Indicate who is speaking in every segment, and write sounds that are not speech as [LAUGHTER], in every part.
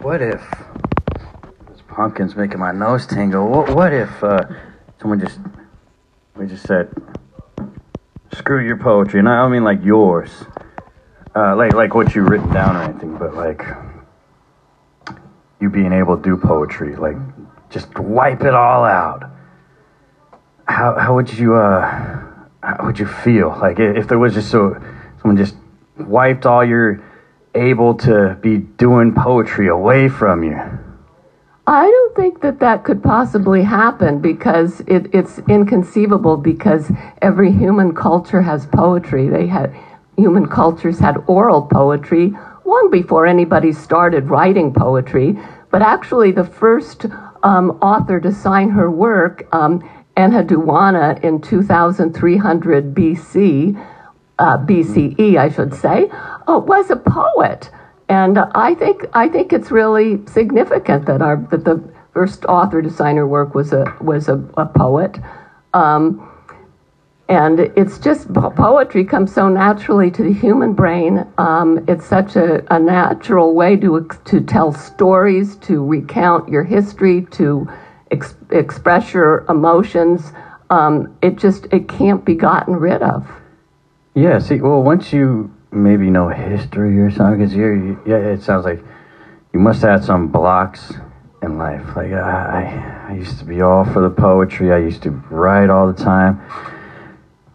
Speaker 1: what if this pumpkin's making my nose tingle? What, what if uh, someone just we just said, screw your poetry, and I don't mean like yours, uh, like like what you've written down or anything, but like you being able to do poetry, like just wipe it all out. How how would you uh how would you feel like if there was just so someone just wiped all your able to be doing poetry away from you?
Speaker 2: I don't think that that could possibly happen because it, it's inconceivable because every human culture has poetry. They had human cultures had oral poetry long before anybody started writing poetry. But actually, the first um, author to sign her work, um, Enheduanna, in 2300 BC, uh, BCE, I should say, uh, was a poet. And I think I think it's really significant that our that the first author to sign her work was a was a, a poet. Um, and it's just poetry comes so naturally to the human brain. Um, it's such a, a natural way to to tell stories, to recount your history, to ex- express your emotions. Um, it just it can't be gotten rid of.
Speaker 1: Yeah. See, well, once you maybe no history or something, because you're, yeah, it sounds like you must have had some blocks in life. Like I, I used to be all for the poetry. I used to write all the time. [SIGHS]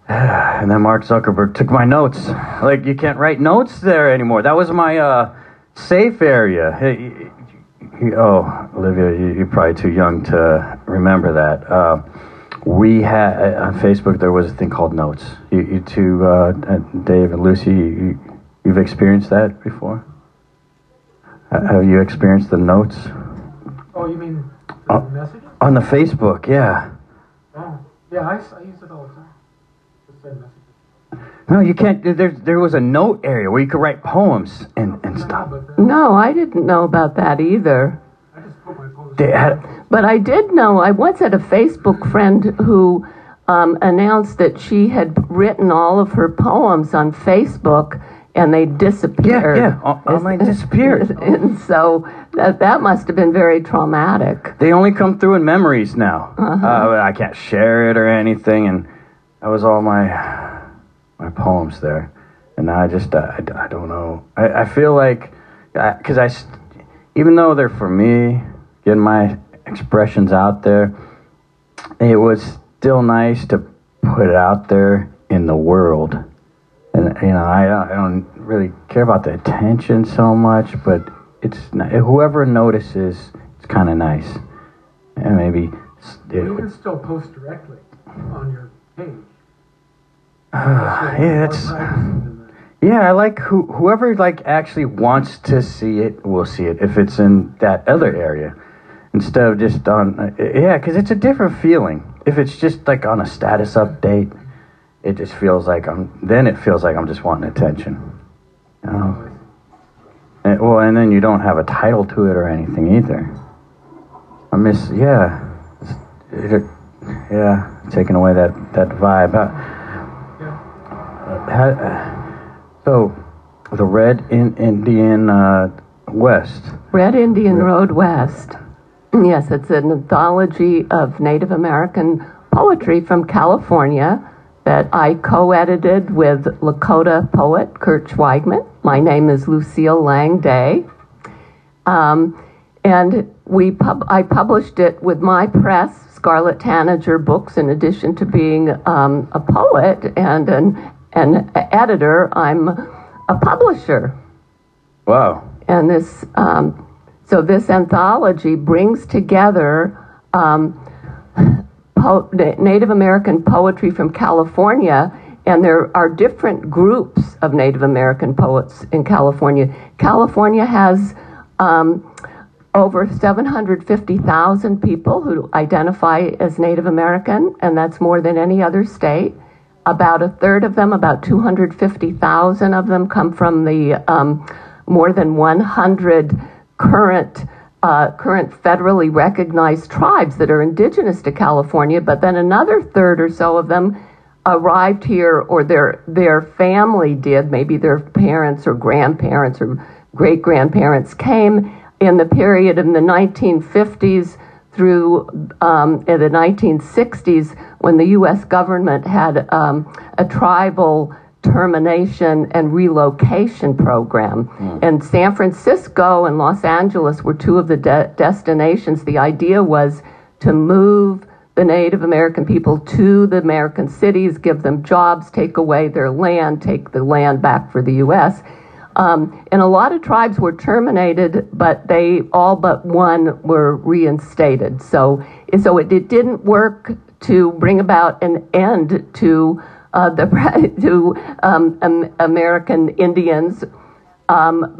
Speaker 1: And then Mark Zuckerberg took my notes. Like you can't write notes there anymore. That was my uh, safe area. Hey, you- you- oh, Olivia, you- you're probably too young to remember that. Uh, we had on Facebook there was a thing called notes. You, you two, uh, uh, Dave and Lucy, you, you've experienced that before. Ha- Have you experienced the notes
Speaker 3: Oh, you mean the messages?
Speaker 1: on the Facebook? Yeah.
Speaker 3: Oh, yeah, I, s- I use it all the time. Just send messages.
Speaker 1: No, you can't. There, there was a note area where you could write poems and, and stuff.
Speaker 3: uh,
Speaker 2: No, I didn't know about that either.
Speaker 3: I just put my post.
Speaker 1: They had,
Speaker 2: But I did know, I once had a Facebook friend who um, announced that she had written all of her poems on Facebook and they disappeared.
Speaker 1: Yeah, yeah, they disappeared. [LAUGHS]
Speaker 2: and so that, that must have been very traumatic.
Speaker 1: they only come through in memories now. uh I can't share it or anything, and that was all my my poems there. And now I just I, I don't know. I, I feel like because I, st- even though they're for me, getting my expressions out there, it was still nice to put it out there in the world. And you know, I, don't- I don't really care about the attention so much, but it's whoever notices, it's kind of nice, and maybe it,
Speaker 3: You can still post directly on your page. [SIGHS]
Speaker 1: yeah,
Speaker 3: privacy than that.
Speaker 1: yeah. I like who whoever like actually wants to see it will see it if it's in that other area instead of just on uh, yeah, because it's a different feeling. If it's just like on a status update, it just feels like I'm. Then it feels like I'm just wanting attention. You know? And, well, and then you don't have a title to it or anything either. I miss, yeah, It's- it, yeah, taking away that that vibe. Uh,
Speaker 3: Yeah.
Speaker 1: how, so, the Red in, Indian uh, West.
Speaker 2: Red Indian Road West. Yes, it's an anthology of Native American poetry from California that I co edited with Lakota poet Kurt Schweigman. My name is Lucille Lang Day. Um, and we pub- I published it with my press, Scarlet Tanager Books, in addition to being um, a poet and an, an editor, I'm a publisher.
Speaker 1: Wow.
Speaker 2: And this, um, so this anthology brings together um, po- Native American poetry from California, and there are different groups of Native American poets in California. California has um, over 750,000 people who identify as Native American, and that's more than any other state. About a third of them, about 250,000 of them, come from the um, more than 100 current uh, current federally recognized tribes that are indigenous to California. But then another third or so of them arrived here, or their their family did. Maybe their parents or grandparents or great grandparents came in the period in the 1950s through um, the 1960s when the U.S. government had um, a tribal termination and relocation program. Mm. And San Francisco and Los Angeles were two of the de- destinations. The idea was to move the Native American people to the American cities, give them jobs, take away their land, take the land back for the U.S. Um, and a lot of tribes were terminated, but they all but one were reinstated. So, so it, it didn't work to bring about an end to uh, the [LAUGHS] to um, American Indians, um,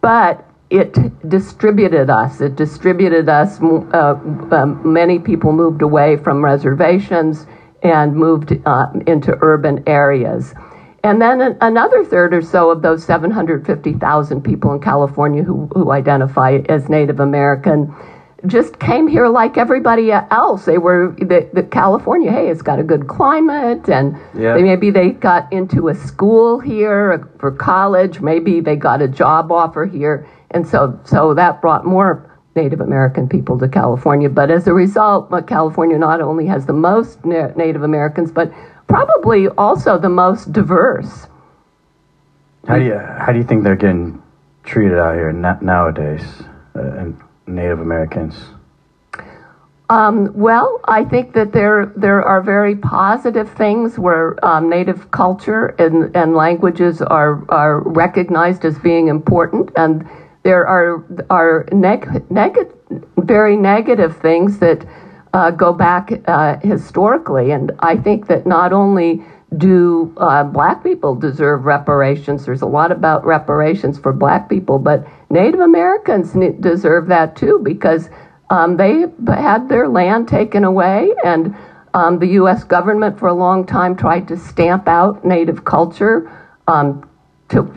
Speaker 2: but it distributed us. It distributed us. Uh, um, many people moved away from reservations and moved uh, into urban areas. And then another third or so of those 750,000 people in California who, who identify as Native American just came here like everybody else. They were the, the California. Hey, it's got a good climate, and yeah. they, maybe they got into a school here for college. Maybe they got a job offer here, and so so that brought more Native American people to California. But as a result, California not only has the most Native Americans, but probably also the most diverse.
Speaker 1: How do you how do you think they're getting treated out here na- nowadays? Uh, and Native Americans?
Speaker 2: Um, well, I think that there there are very positive things where um, Native culture and, and languages are are recognized as being important, and there are are neg- neg- very negative things that uh, go back uh, historically, and I think that not only do uh, black people deserve reparations? There's a lot about reparations for black people, but Native Americans deserve that too because um, they had their land taken away, and um, the U.S. government for a long time tried to stamp out Native culture. Um, took,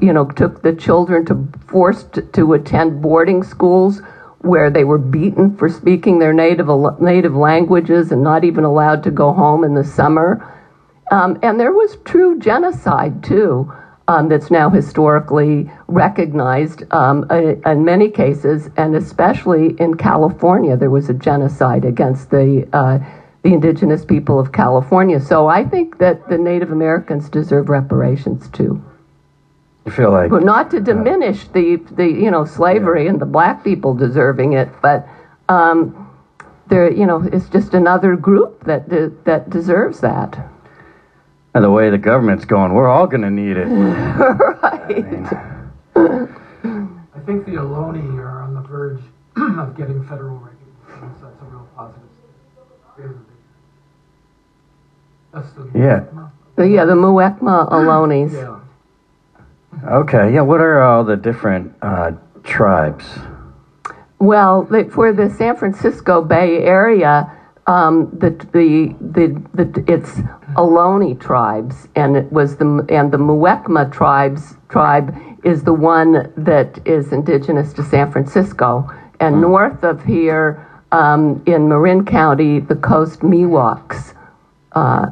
Speaker 2: you know, took the children to forced to attend boarding schools where they were beaten for speaking their native native languages and not even allowed to go home in the summer. Um, and there was true genocide, too, um, that's now historically recognized um, in many cases, and especially in California, there was a genocide against the, uh, the indigenous people of California. So I think that the Native Americans deserve reparations, too.
Speaker 1: You feel like.
Speaker 2: But not to diminish uh, the, the, you know, slavery yeah. and the black people deserving it, but. Um, there, you know, it's just another group that de- that deserves that.
Speaker 1: And the way the government's going, we're all going to need it. [SIGHS]
Speaker 2: right. I, mean,
Speaker 3: I, think the Ohlone are on the verge [CLEARS THROAT] of getting federal recognition. So that's a real positive.
Speaker 1: That's the yeah.
Speaker 2: The, yeah, the Muwekma Ohlones.
Speaker 3: yeah.
Speaker 1: Okay, yeah. What are all the different uh, tribes?
Speaker 2: Well, for the San Francisco Bay Area, um, the, the, the, the, it's Ohlone tribes, and it was the and the Muwekma tribes tribe is the one that is indigenous to San Francisco, and mm. north of here um, in Marin County, the Coast Miwoks uh,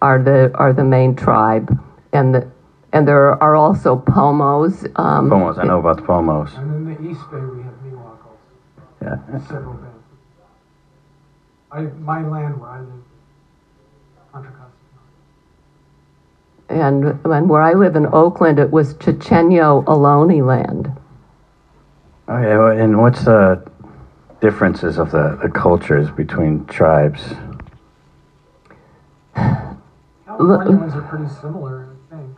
Speaker 2: are the are the main tribe, and the and there are also Pomos.
Speaker 1: Um, Pomos, I know about the Pomos.
Speaker 3: And in the East Bay, we have Miwok also.
Speaker 1: Yeah.
Speaker 3: Several bands. I, my land where I live, Contra Costa.
Speaker 2: And, and where I live in Oakland, it was Chochenyo Ohlone land.
Speaker 1: Okay, and what's the differences of the, the cultures between tribes?
Speaker 3: Californians are pretty similar, I think.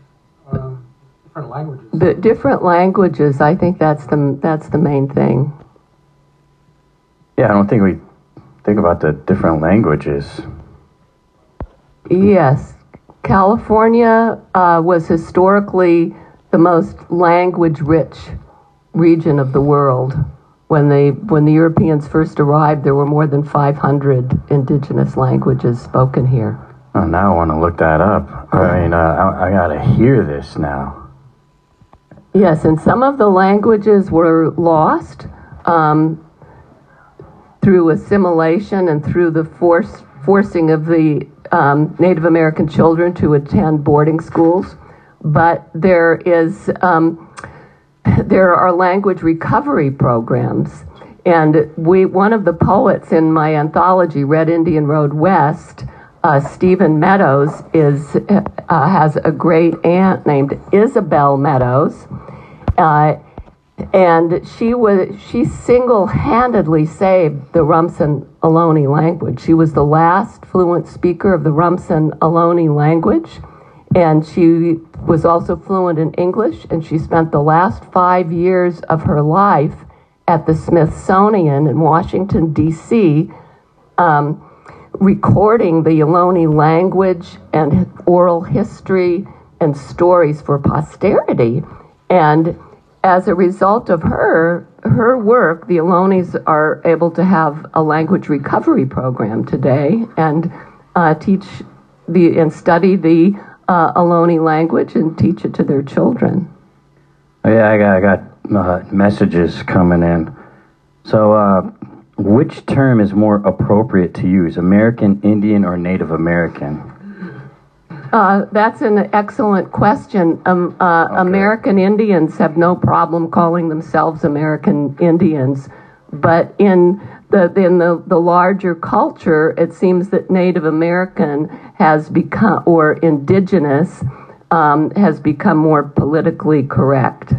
Speaker 3: Um, different languages.
Speaker 2: The different languages, I think that's the that's the main thing.
Speaker 1: Yeah, I don't think we think about the different languages.
Speaker 2: Yes. California uh, was historically the most language rich region of the world. When, they, when the Europeans first arrived, there were more than 500 indigenous languages spoken here.
Speaker 1: Oh, now I want to look that up. I mean, uh, I, I got to hear this now.
Speaker 2: Yes, and some of the languages were lost. Um, through assimilation and through the force, forcing of the um, Native American children to attend boarding schools. But there is um, there are language recovery programs. And we, one of the poets in my anthology, Red Indian Road West, uh, Stephen Meadows, is uh, has a great aunt named Isabel Meadows, uh, and she was she single-handedly saved the Rumsen Ohlone language. She was the last fluent speaker of the Rumsen Ohlone language, and she was also fluent in English. And she spent the last five years of her life at the Smithsonian in Washington D.C. Um, recording the Ohlone language and oral history and stories for posterity. And as a result of her her work, the Ohlones are able to have a language recovery program today and uh, teach the and study the uh, Ohlone language and teach it to their children.
Speaker 1: Oh, yeah, I got, I got uh, messages coming in. So, uh, which term is more appropriate to use, American Indian or Native American?
Speaker 2: Uh, that's an excellent question. Um, uh, okay. American Indians have no problem calling themselves American Indians, but in the in the, the larger culture, it seems that Native American has become or indigenous um, has become more politically correct.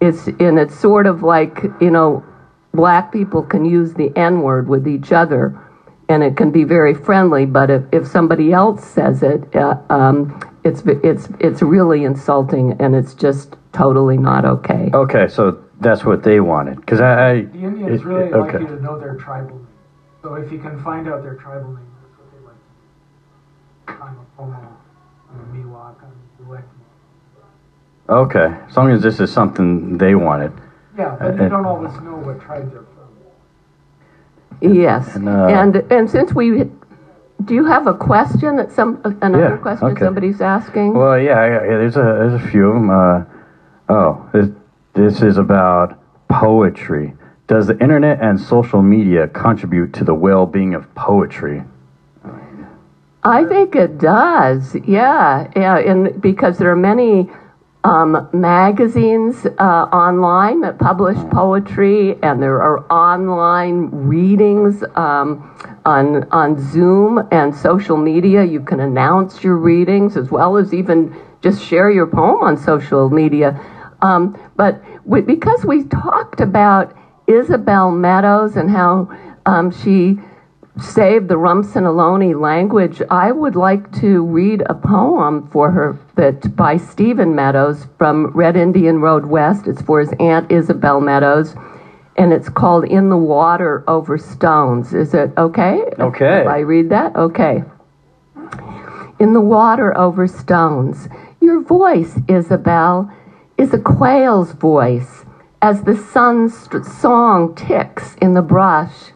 Speaker 2: It's and it's sort of like you know, black people can use the N word with each other and it can be very friendly. But if, if somebody else says it, uh, um, it's it's it's really insulting, and it's just totally not okay.
Speaker 1: Okay, so that's what they wanted, because I, I,
Speaker 3: the Indians it, really it, okay. like you to know their tribal name. So if you can find out their tribal name, that's what they like. I'm a Pomo, I'm a Miwok, I'm a
Speaker 1: Okay, as long as this is something they wanted.
Speaker 3: Yeah, but uh, you don't always know what tribe they're
Speaker 2: Yes, and, uh, and and since we, do you have a question that some another yeah, question okay. somebody's asking?
Speaker 1: Well, yeah, yeah, there's a there's a few of them. Uh, oh, this, this is about poetry. Does the internet and social media contribute to the well-being of poetry?
Speaker 2: I think it does. Yeah, yeah, and because there are many um, magazines uh, online that publish poetry, and there are online readings um, on on Zoom and social media. You can announce your readings as well as even just share your poem on social media. Um, but we, because we talked about Isabel Meadows and how um, she save the Rumsen Ohlone language, I would like to read a poem for her that by Stephen Meadows from Red Indian Road West. It's for his aunt Isabel Meadows, and it's called "In the Water Over Stones." Is it okay?
Speaker 1: Okay.
Speaker 2: If I read that, okay. In the water over stones, your voice, Isabel, is a quail's voice as the sun's song ticks in the brush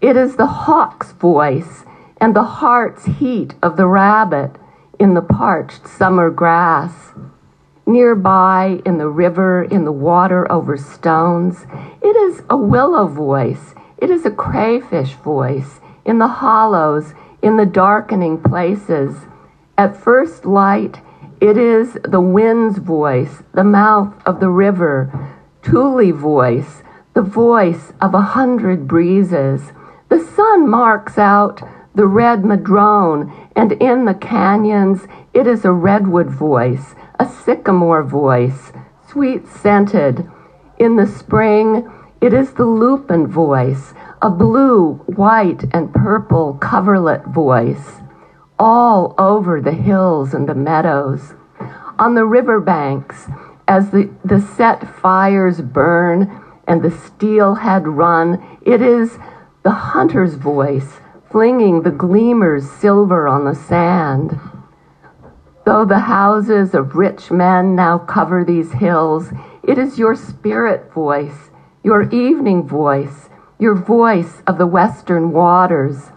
Speaker 2: it is the hawk's voice and the heart's heat of the rabbit in the parched summer grass. Nearby, in the river, in the water over stones, it is a willow voice. It is a crayfish voice in the hollows, in the darkening places. At first light, it is the wind's voice, the mouth of the river, Tule voice, the voice of a hundred breezes. The sun marks out the red madrone, and in the canyons it is a redwood voice, a sycamore voice, sweet scented. In the spring it is the lupin voice, a blue, white, and purple coverlet voice, all over the hills and the meadows. On the river banks, as the, the set fires burn and the steelhead run, it is the hunter's voice flinging the gleamer's silver on the sand. Though the houses of rich men now cover these hills, it is your spirit voice, your evening voice, your voice of the western waters.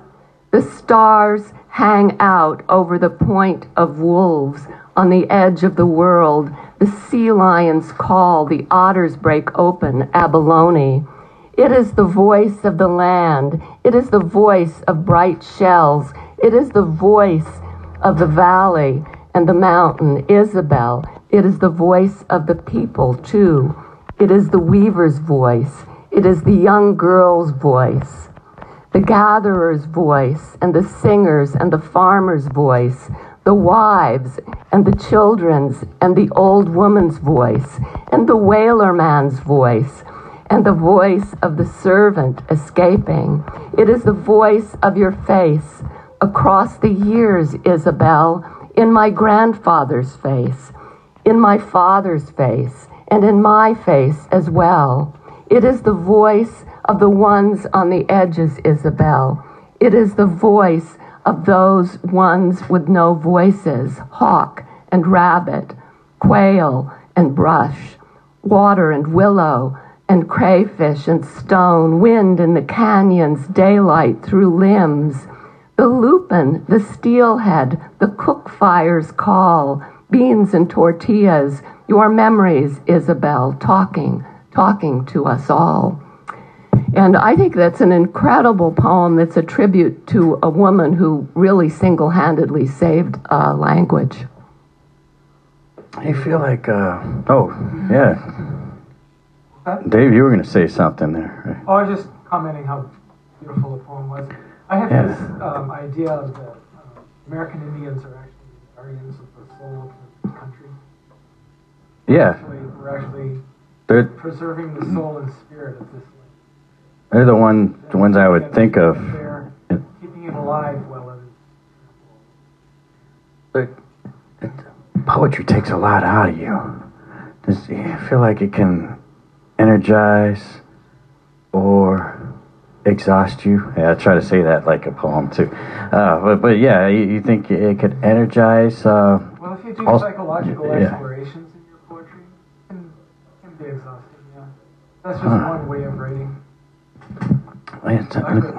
Speaker 2: The stars hang out over the point of wolves on the edge of the world. The sea lions call, the otters break open abalone. It is the voice of the land. It is the voice of bright shells. It is the voice of the valley and the mountain. Isabel, It is the voice of the people, too. It is the weaver's voice. It is the young girl's voice, the gatherer's voice, and the singer's and the farmer's voice, the wives and the children's and the old woman's voice, and the whaler man's voice, and the voice of the servant escaping. It is the voice of your face across the years, Isabel, in my grandfather's face, in my father's face, and in my face as well. It is the voice of the ones on the edges, Isabel. It is the voice of those ones with no voices hawk and rabbit, quail and brush, water and willow and crayfish and stone, wind in the canyons, daylight through limbs, the lupin, the steelhead, the cook fire's call, beans and tortillas, your memories, Isabel, talking, talking to us all. And I think that's an incredible poem that's a tribute to a woman who really single handedly saved language.
Speaker 1: I feel like, uh, oh, yeah. Dave, you were going to say something there.
Speaker 3: Oh, I was just commenting how beautiful the poem was. I have
Speaker 1: Yeah.
Speaker 3: this um, idea that uh, American Indians are actually guardians of the soul of the country.
Speaker 1: Yeah,
Speaker 3: Actually, we're actually
Speaker 1: they're,
Speaker 3: preserving the soul and spirit of this land.
Speaker 1: they're the one, the ones I would think of.
Speaker 3: They're keeping it alive while it is.
Speaker 1: But poetry takes a lot out of you. Does, I feel like it can energize or exhaust you. Yeah, I try to say that like a poem too. Uh, but but yeah, you, you think it could energize? Uh,
Speaker 3: Well, if you do
Speaker 1: Also-
Speaker 3: psychological
Speaker 1: yeah.
Speaker 3: explorations in your poetry, it can, it can be exhausting, yeah. That's just
Speaker 1: Huh.
Speaker 3: one way of writing.
Speaker 1: it's-
Speaker 3: I couldn't it with,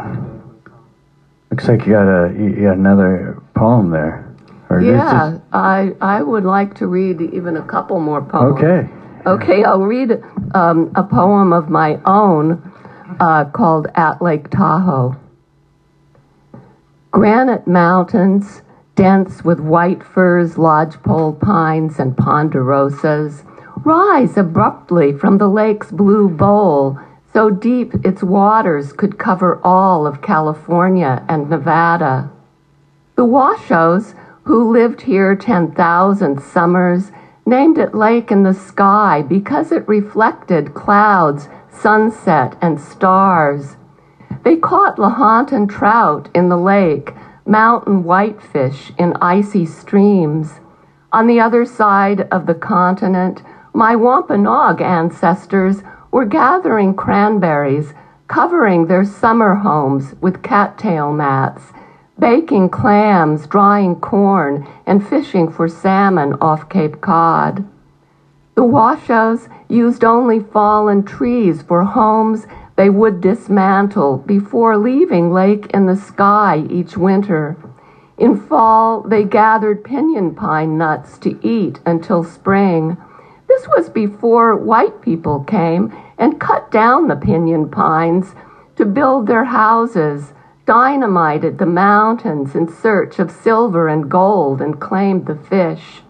Speaker 1: looks like you got a you you got another poem there. Or
Speaker 2: Yeah,
Speaker 1: this-
Speaker 2: I, I would like to read even a couple more poems.
Speaker 1: okay.
Speaker 2: Okay, I'll read um, a poem of my own uh, called At Lake Tahoe. Granite mountains, dense with white firs, lodgepole pines, and ponderosas, rise abruptly from the lake's blue bowl, so deep its waters could cover all of California and Nevada. The Washos, who lived here 10,000 summers, named it Lake in the Sky because it reflected clouds, sunset, and stars. They caught Lahontan trout in the lake, mountain whitefish in icy streams. On the other side of the continent, my Wampanoag ancestors were gathering cranberries, covering their summer homes with cattail mats, baking clams, drying corn, and fishing for salmon off Cape Cod. The Washos used only fallen trees for homes they would dismantle before leaving Lake in the Sky each winter. In fall, they gathered pinyon pine nuts to eat until spring. This was before white people came and cut down the pinyon pines to build their houses, dynamited the mountains in search of silver and gold, and claimed the fish.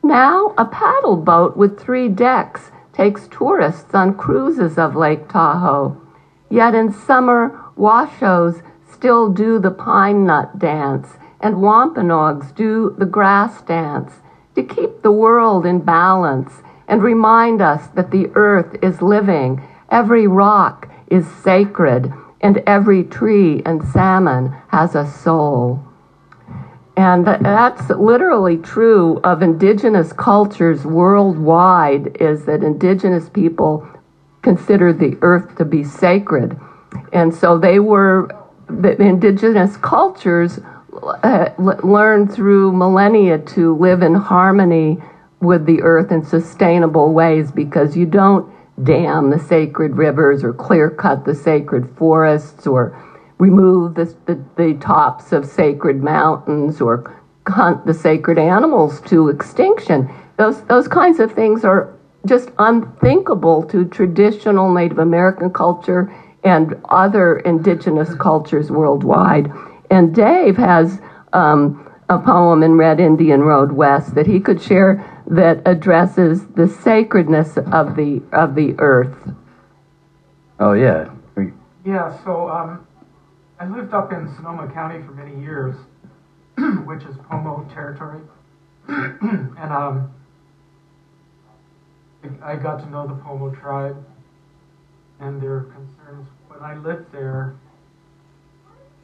Speaker 2: Now, a paddle boat with three decks takes tourists on cruises of Lake Tahoe. Yet in summer, Washos still do the pine nut dance, and Wampanoags do the grass dance to keep the world in balance and remind us that the earth is living, every rock is sacred, and every tree and salmon has a soul. And that's literally true of indigenous cultures worldwide is that indigenous people consider the earth to be sacred. And so they were, the indigenous cultures uh, learned through millennia to live in harmony with the earth in sustainable ways because you don't dam the sacred rivers or clear cut the sacred forests or remove the, the, the tops of sacred mountains or hunt the sacred animals to extinction. Those, those kinds of things are just unthinkable to traditional Native American culture and other indigenous cultures worldwide. And Dave has um, a poem in Red Indian Road West that he could share that addresses the sacredness of the of the earth.
Speaker 1: Oh yeah.
Speaker 3: Yeah, so um, I lived up in Sonoma County for many years, [CLEARS THROAT] which is Pomo territory, [CLEARS THROAT] and um, I I got to know the Pomo tribe and their concerns when I lived there.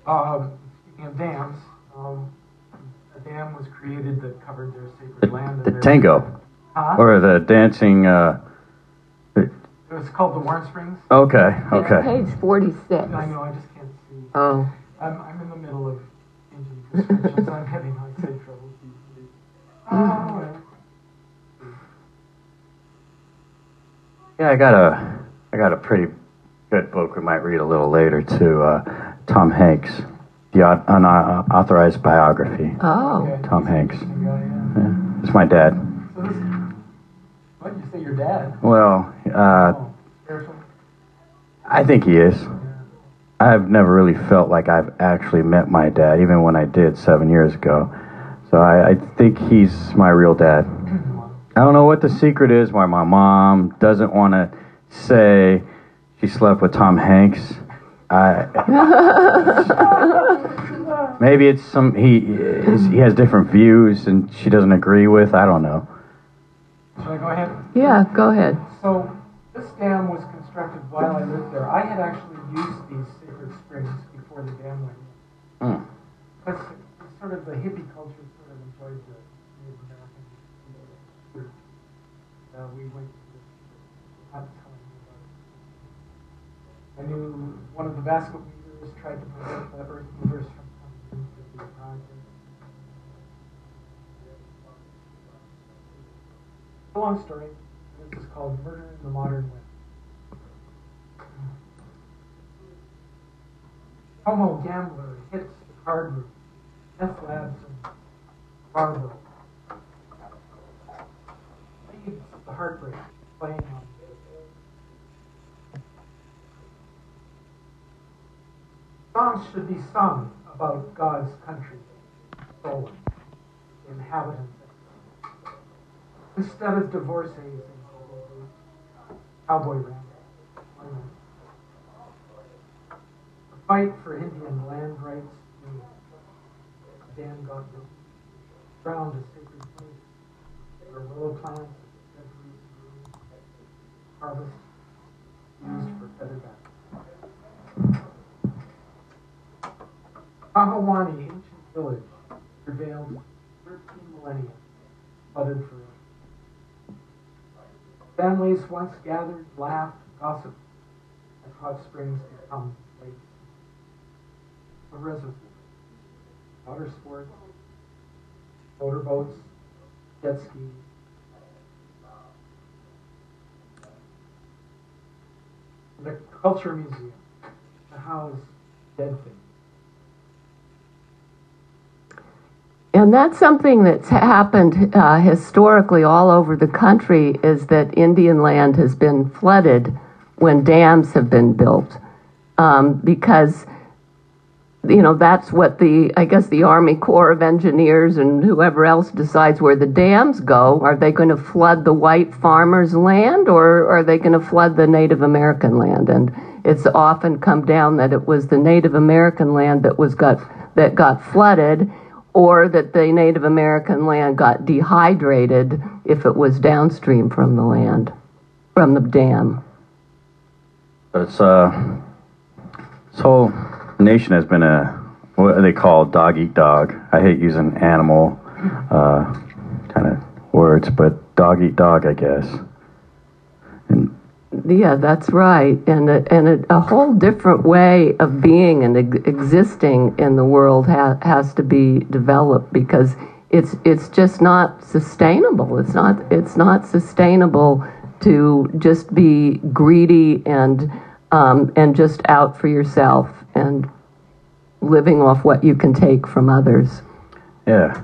Speaker 3: Um, speaking of dams, um, a dam was created that covered their sacred land. and
Speaker 1: The
Speaker 3: their-
Speaker 1: tango
Speaker 3: Huh?
Speaker 1: or the dancing. Uh,
Speaker 3: It was called the Warm Springs.
Speaker 1: okay. Okay.
Speaker 2: Page forty-six.
Speaker 3: I know, I just can't see.
Speaker 2: Oh.
Speaker 3: I'm, I'm in the middle of changing prescriptions. I'm having eyesight trouble. Oh, well.
Speaker 1: Yeah, I got a I got a pretty good book we might read a little later too. Uh, Tom Hanks, the unauthorized biography.
Speaker 2: Oh.
Speaker 3: Okay.
Speaker 1: Tom Hanks.
Speaker 3: Guy, yeah.
Speaker 1: Yeah, it's my dad.
Speaker 3: So this, what you say, your dad?
Speaker 1: Well, uh,
Speaker 3: oh.
Speaker 1: I think he is.
Speaker 3: Yeah.
Speaker 1: I've never really felt like I've actually met my dad, even when I did seven years ago. So I, I think he's my real dad. I don't know what the secret is why my mom doesn't want to say she slept with Tom Hanks. I, [LAUGHS] [LAUGHS] maybe it's some he is, he has different views and she doesn't agree with. I don't know.
Speaker 3: Should I go ahead?
Speaker 2: Yeah, go ahead.
Speaker 3: So this dam was constructed while I lived there. I had actually used these sacred springs before the dam went in.
Speaker 1: Mm.
Speaker 3: Because it's sort of the hippie culture sort of enjoyed the Native American. Uh, we went to the, not telling you about it. I knew one of the basket weavers tried to prevent the earth movers from coming into the project. A long story. This is called Murder in the Modern Way. Pomo gambler hits the card room. Meth labs and Barbaro. Leads the heartbreak playing on. Songs should be sung about God's country, stolen, inhabitants. Instead of divorcees and oh, cowboy ramblers. The fight for Indian land rights, hmm. the dam got built, drowned a sacred place where willow plants, harvest, used for feather back. Ahawani, ancient village, prevailed 13 millennia, flooded forever. Families once gathered, laughed, gossiped, and hot springs become lakes. A reservoir, water sports, motorboats, jet skis. The Culture Museum to house dead things.
Speaker 2: And that's something that's happened uh, historically all over the country is that Indian land has been flooded when dams have been built. Um, because, you know, that's what the, I guess, the Army Corps of Engineers and whoever else decides where the dams go. Are they going to flood the white farmers' land or are they going to flood the Native American land? And it's often come down that it was the Native American land that was got, that got flooded or that the Native American land got dehydrated if it was downstream from the land, from the dam.
Speaker 1: It's uh, this whole nation has been a what they call dog eat dog. I hate using animal uh, kind of words, but dog eat dog, I guess. And
Speaker 2: Yeah, that's right, and a, and a, a whole different way of being and ex- existing in the world ha- has to be developed because it's it's just not sustainable. It's not it's not sustainable to just be greedy and um, and just out for yourself and living off what you can take from others.
Speaker 1: yeah,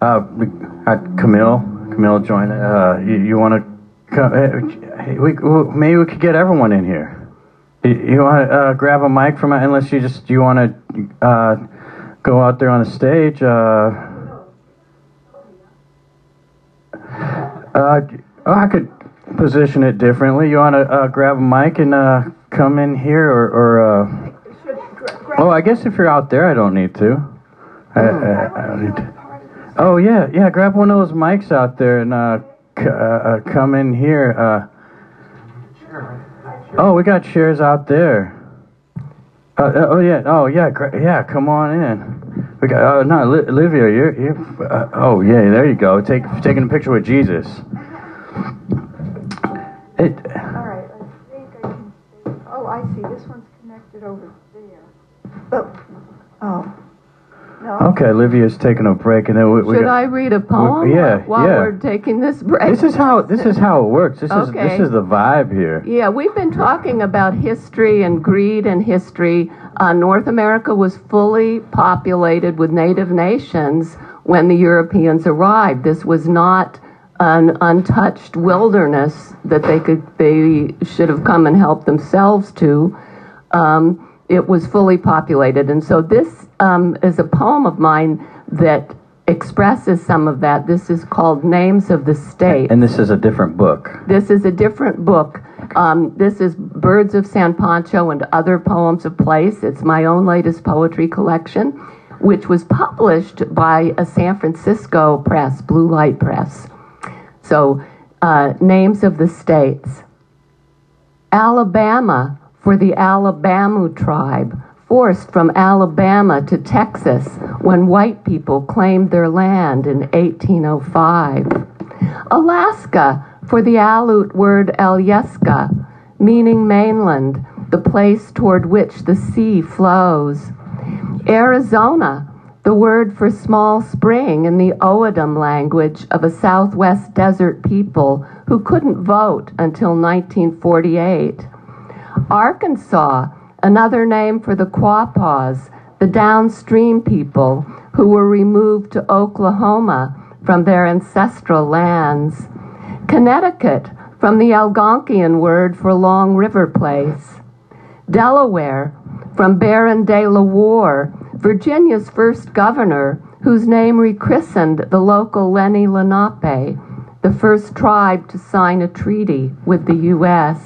Speaker 1: uh, Camille. Camille join. Uh, you, you want to? Uh, hey, we, maybe we could get everyone in here. You, want to uh, grab a mic from unless you just you want to uh, go out there on the stage. Uh, Uh, oh, I could position it differently. You want to uh, grab a mic and uh, come in here, or, or oh, I guess if you're out there, I don't need to. I, I, I don't need to. Oh yeah, yeah. Grab one of those mics out there and uh, uh, come in here. Uh, oh, we got chairs out there. Uh, oh yeah, oh yeah, yeah. Come on in. We got. Oh no, Li- Olivia, you're. you're uh, oh yeah, there you go. Take taking a picture with Jesus. It.
Speaker 4: All right. Oh, I see. This one's connected over there. Oh, oh. No.
Speaker 1: Okay, Olivia's taking a break, and then we. we
Speaker 2: Should
Speaker 1: got-
Speaker 2: I read a poem
Speaker 1: yeah,
Speaker 2: while
Speaker 1: yeah.
Speaker 2: we're taking this break?
Speaker 1: This is how. This is how it works. This is. This is the vibe here.
Speaker 2: Yeah, we've been talking about history and greed and history. Uh, North America was fully populated with native nations when the Europeans arrived. This was not an untouched wilderness that they could they should have come and helped themselves to. Um, it was fully populated, and so this um, is a poem of mine that expresses some of that. This is called "Names of the State."
Speaker 1: And this is a different book.
Speaker 2: This is a different book. Um, this is Birds of San Pancho and Other Poems of Place. It's my own latest poetry collection, which was published by a San Francisco press, Blue Light Press. So, uh, names of the states Alabama for the Alabama tribe, forced from Alabama to Texas when white people claimed their land in 1805. Alaska for the Aleut word Alyeska, meaning mainland, the place toward which the sea flows. Arizona, the word for small spring in the O'odham language of a Southwest desert people who couldn't vote until 1948. Arkansas, another name for the Quapaws, the downstream people who were removed to Oklahoma from their ancestral lands. Connecticut, from the Algonquian word for long river place. Delaware, from Baron de la Warr, Virginia's first governor, whose name rechristened the local Lenni Lenape, the first tribe to sign a treaty with the U.S.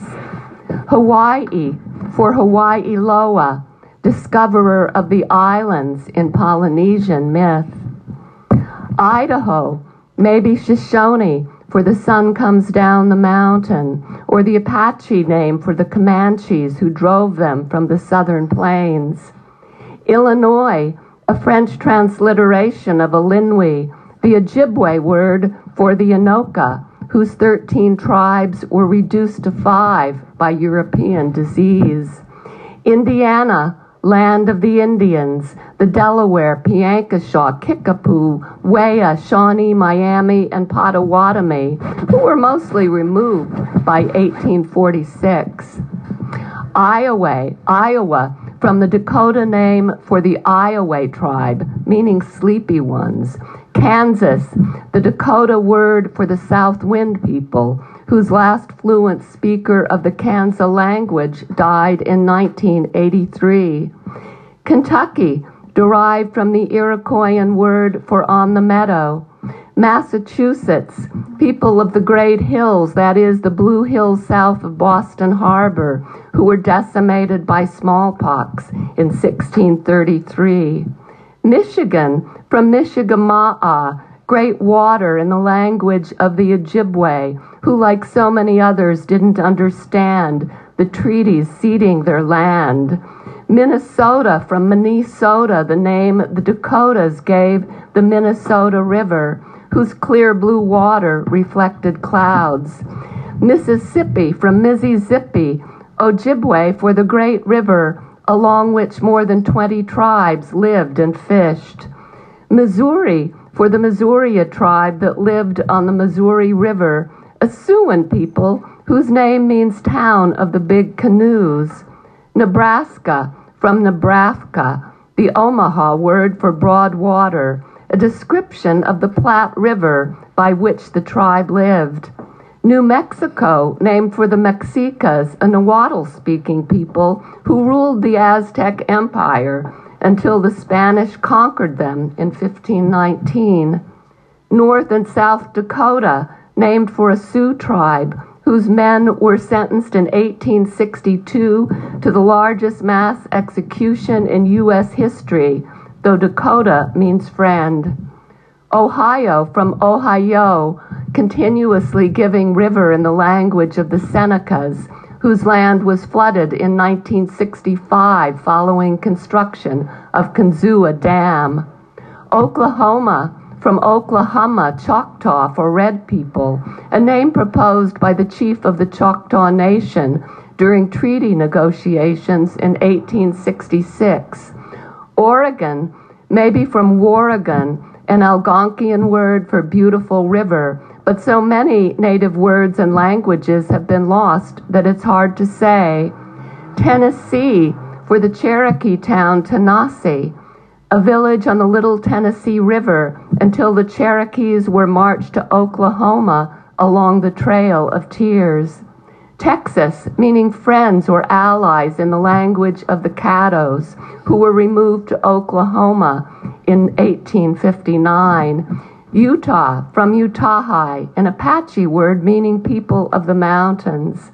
Speaker 2: Hawaii, for Hawaii Loa, discoverer of the islands in Polynesian myth. Idaho, maybe Shoshone, for the sun comes down the mountain, or the Apache name for the Comanches who drove them from the southern plains. Illinois, a French transliteration of Alinwi, the Ojibwe word for the Anoka, whose 13 tribes were reduced to five by European disease. Indiana, land of the Indians, the Delaware, Piankashaw, Kickapoo, Wea, Shawnee, Miami, and Potawatomi, who were mostly removed by 1846. Iowa, Iowa, from the Dakota name for the Iowa tribe, meaning sleepy ones. Kansas, the Dakota word for the South Wind people, whose last fluent speaker of the Kansa language died in 1983. Kentucky, derived from the Iroquoian word for on the meadow. Massachusetts, people of the Great Hills, that is, the Blue Hills south of Boston Harbor, who were decimated by smallpox in 1633. Michigan, from Michigamaa, great water in the language of the Ojibwe, who, like so many others, didn't understand the treaties ceding their land. Minnesota, from Minnesota, the name the Dakotas gave the Minnesota River, whose clear blue water reflected clouds. Mississippi, from Mississippi, Ojibwe for the great river along which more than 20 tribes lived and fished. Missouri, for the Missouri tribe that lived on the Missouri River, a Siouan people whose name means town of the big canoes. Nebraska, from Nebraska, the Omaha word for broad water, a description of the Platte River by which the tribe lived. New Mexico, named for the Mexicas, a Nahuatl speaking people who ruled the Aztec Empire until the Spanish conquered them in 1519. North and South Dakota, named for a Sioux tribe whose men were sentenced in 1862 to the largest mass execution in U.S. history, though Dakota means friend. Ohio from Ohio, continuously giving river in the language of the Senecas, whose land was flooded in 1965 following construction of Kinzua Dam. Oklahoma from Oklahoma, Choctaw for red people, a name proposed by the chief of the Choctaw Nation during treaty negotiations in 1866. Oregon, maybe from Oregon, an Algonquian word for beautiful river, but so many native words and languages have been lost that it's hard to say. Tennessee, for the Cherokee town Tanasi, a village on the Little Tennessee River until the Cherokees were marched to Oklahoma along the Trail of Tears. Texas, meaning friends or allies in the language of the Caddos, who were removed to Oklahoma in 1859. Utah, from Utahai, an Apache word meaning people of the mountains.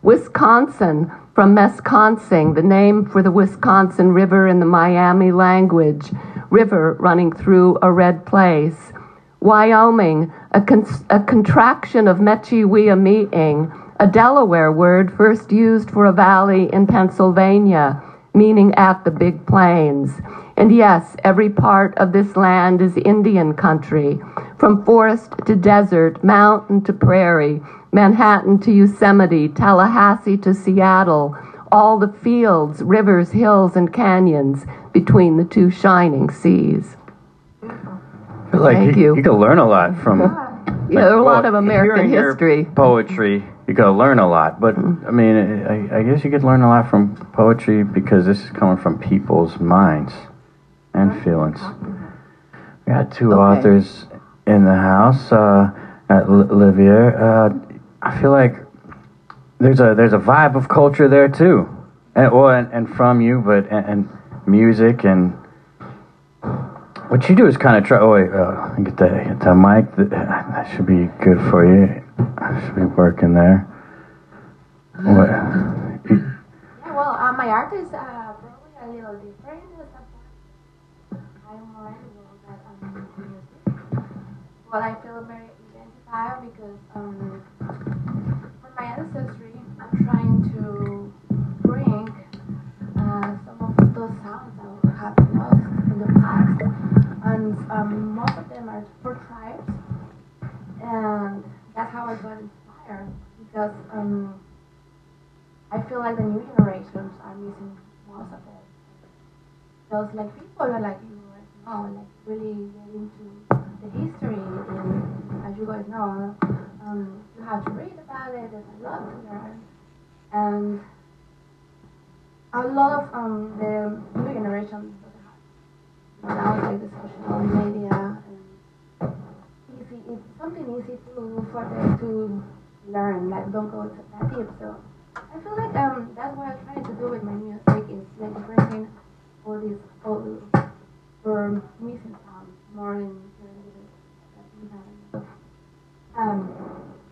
Speaker 2: Wisconsin, from Mesconsing, the name for the Wisconsin River in the Miami language, river running through a red place. Wyoming, a, con- a contraction of Mechiwea meeting, a Delaware word first used for a valley in Pennsylvania, meaning at the Big Plains. And yes, every part of this land is Indian country, from forest to desert, mountain to prairie, Manhattan to Yosemite, Tallahassee to Seattle, all the fields, rivers, hills, and canyons between the two shining seas.
Speaker 1: Like
Speaker 2: Thank
Speaker 1: you,
Speaker 2: you.
Speaker 1: you can learn a lot from.
Speaker 2: Yeah, there are a lot
Speaker 1: Well,
Speaker 2: of American history.
Speaker 1: Poetry, you gotta learn a lot. But mm. I mean, I, I guess you could learn a lot from poetry because this is coming from people's minds and feelings. We got two
Speaker 2: Okay.
Speaker 1: authors in the house uh, at L- Livier. Uh, I feel like there's a there's a vibe of culture there too, and well, and, and from you, but and, and music and what you do is kind of try. Oh wait, uh, get that get that mic. That, that should be good for you. I Should be working there. What?
Speaker 5: Yeah, well, uh, my art is uh, probably a little different. as a- I'm more animal than um, music. Well, I feel very identified because um, from my ancestry, I'm trying to bring uh, some of those sounds that have lost in the past. And um, most of them are for tribes. And that's how I got inspired because um, I feel like the new generations are missing most of it. Because like people are like you right now, like really get into the history and as you guys know, um, you have to read about it, there's a lot to learn. And a lot of um, the new generation doesn't have now it's the social media and easy it's something easy to for them to learn, like don't go to that deep. So I feel like um that's what I'm trying to do with my music is like bringing all these old or missing sounds more in. Um,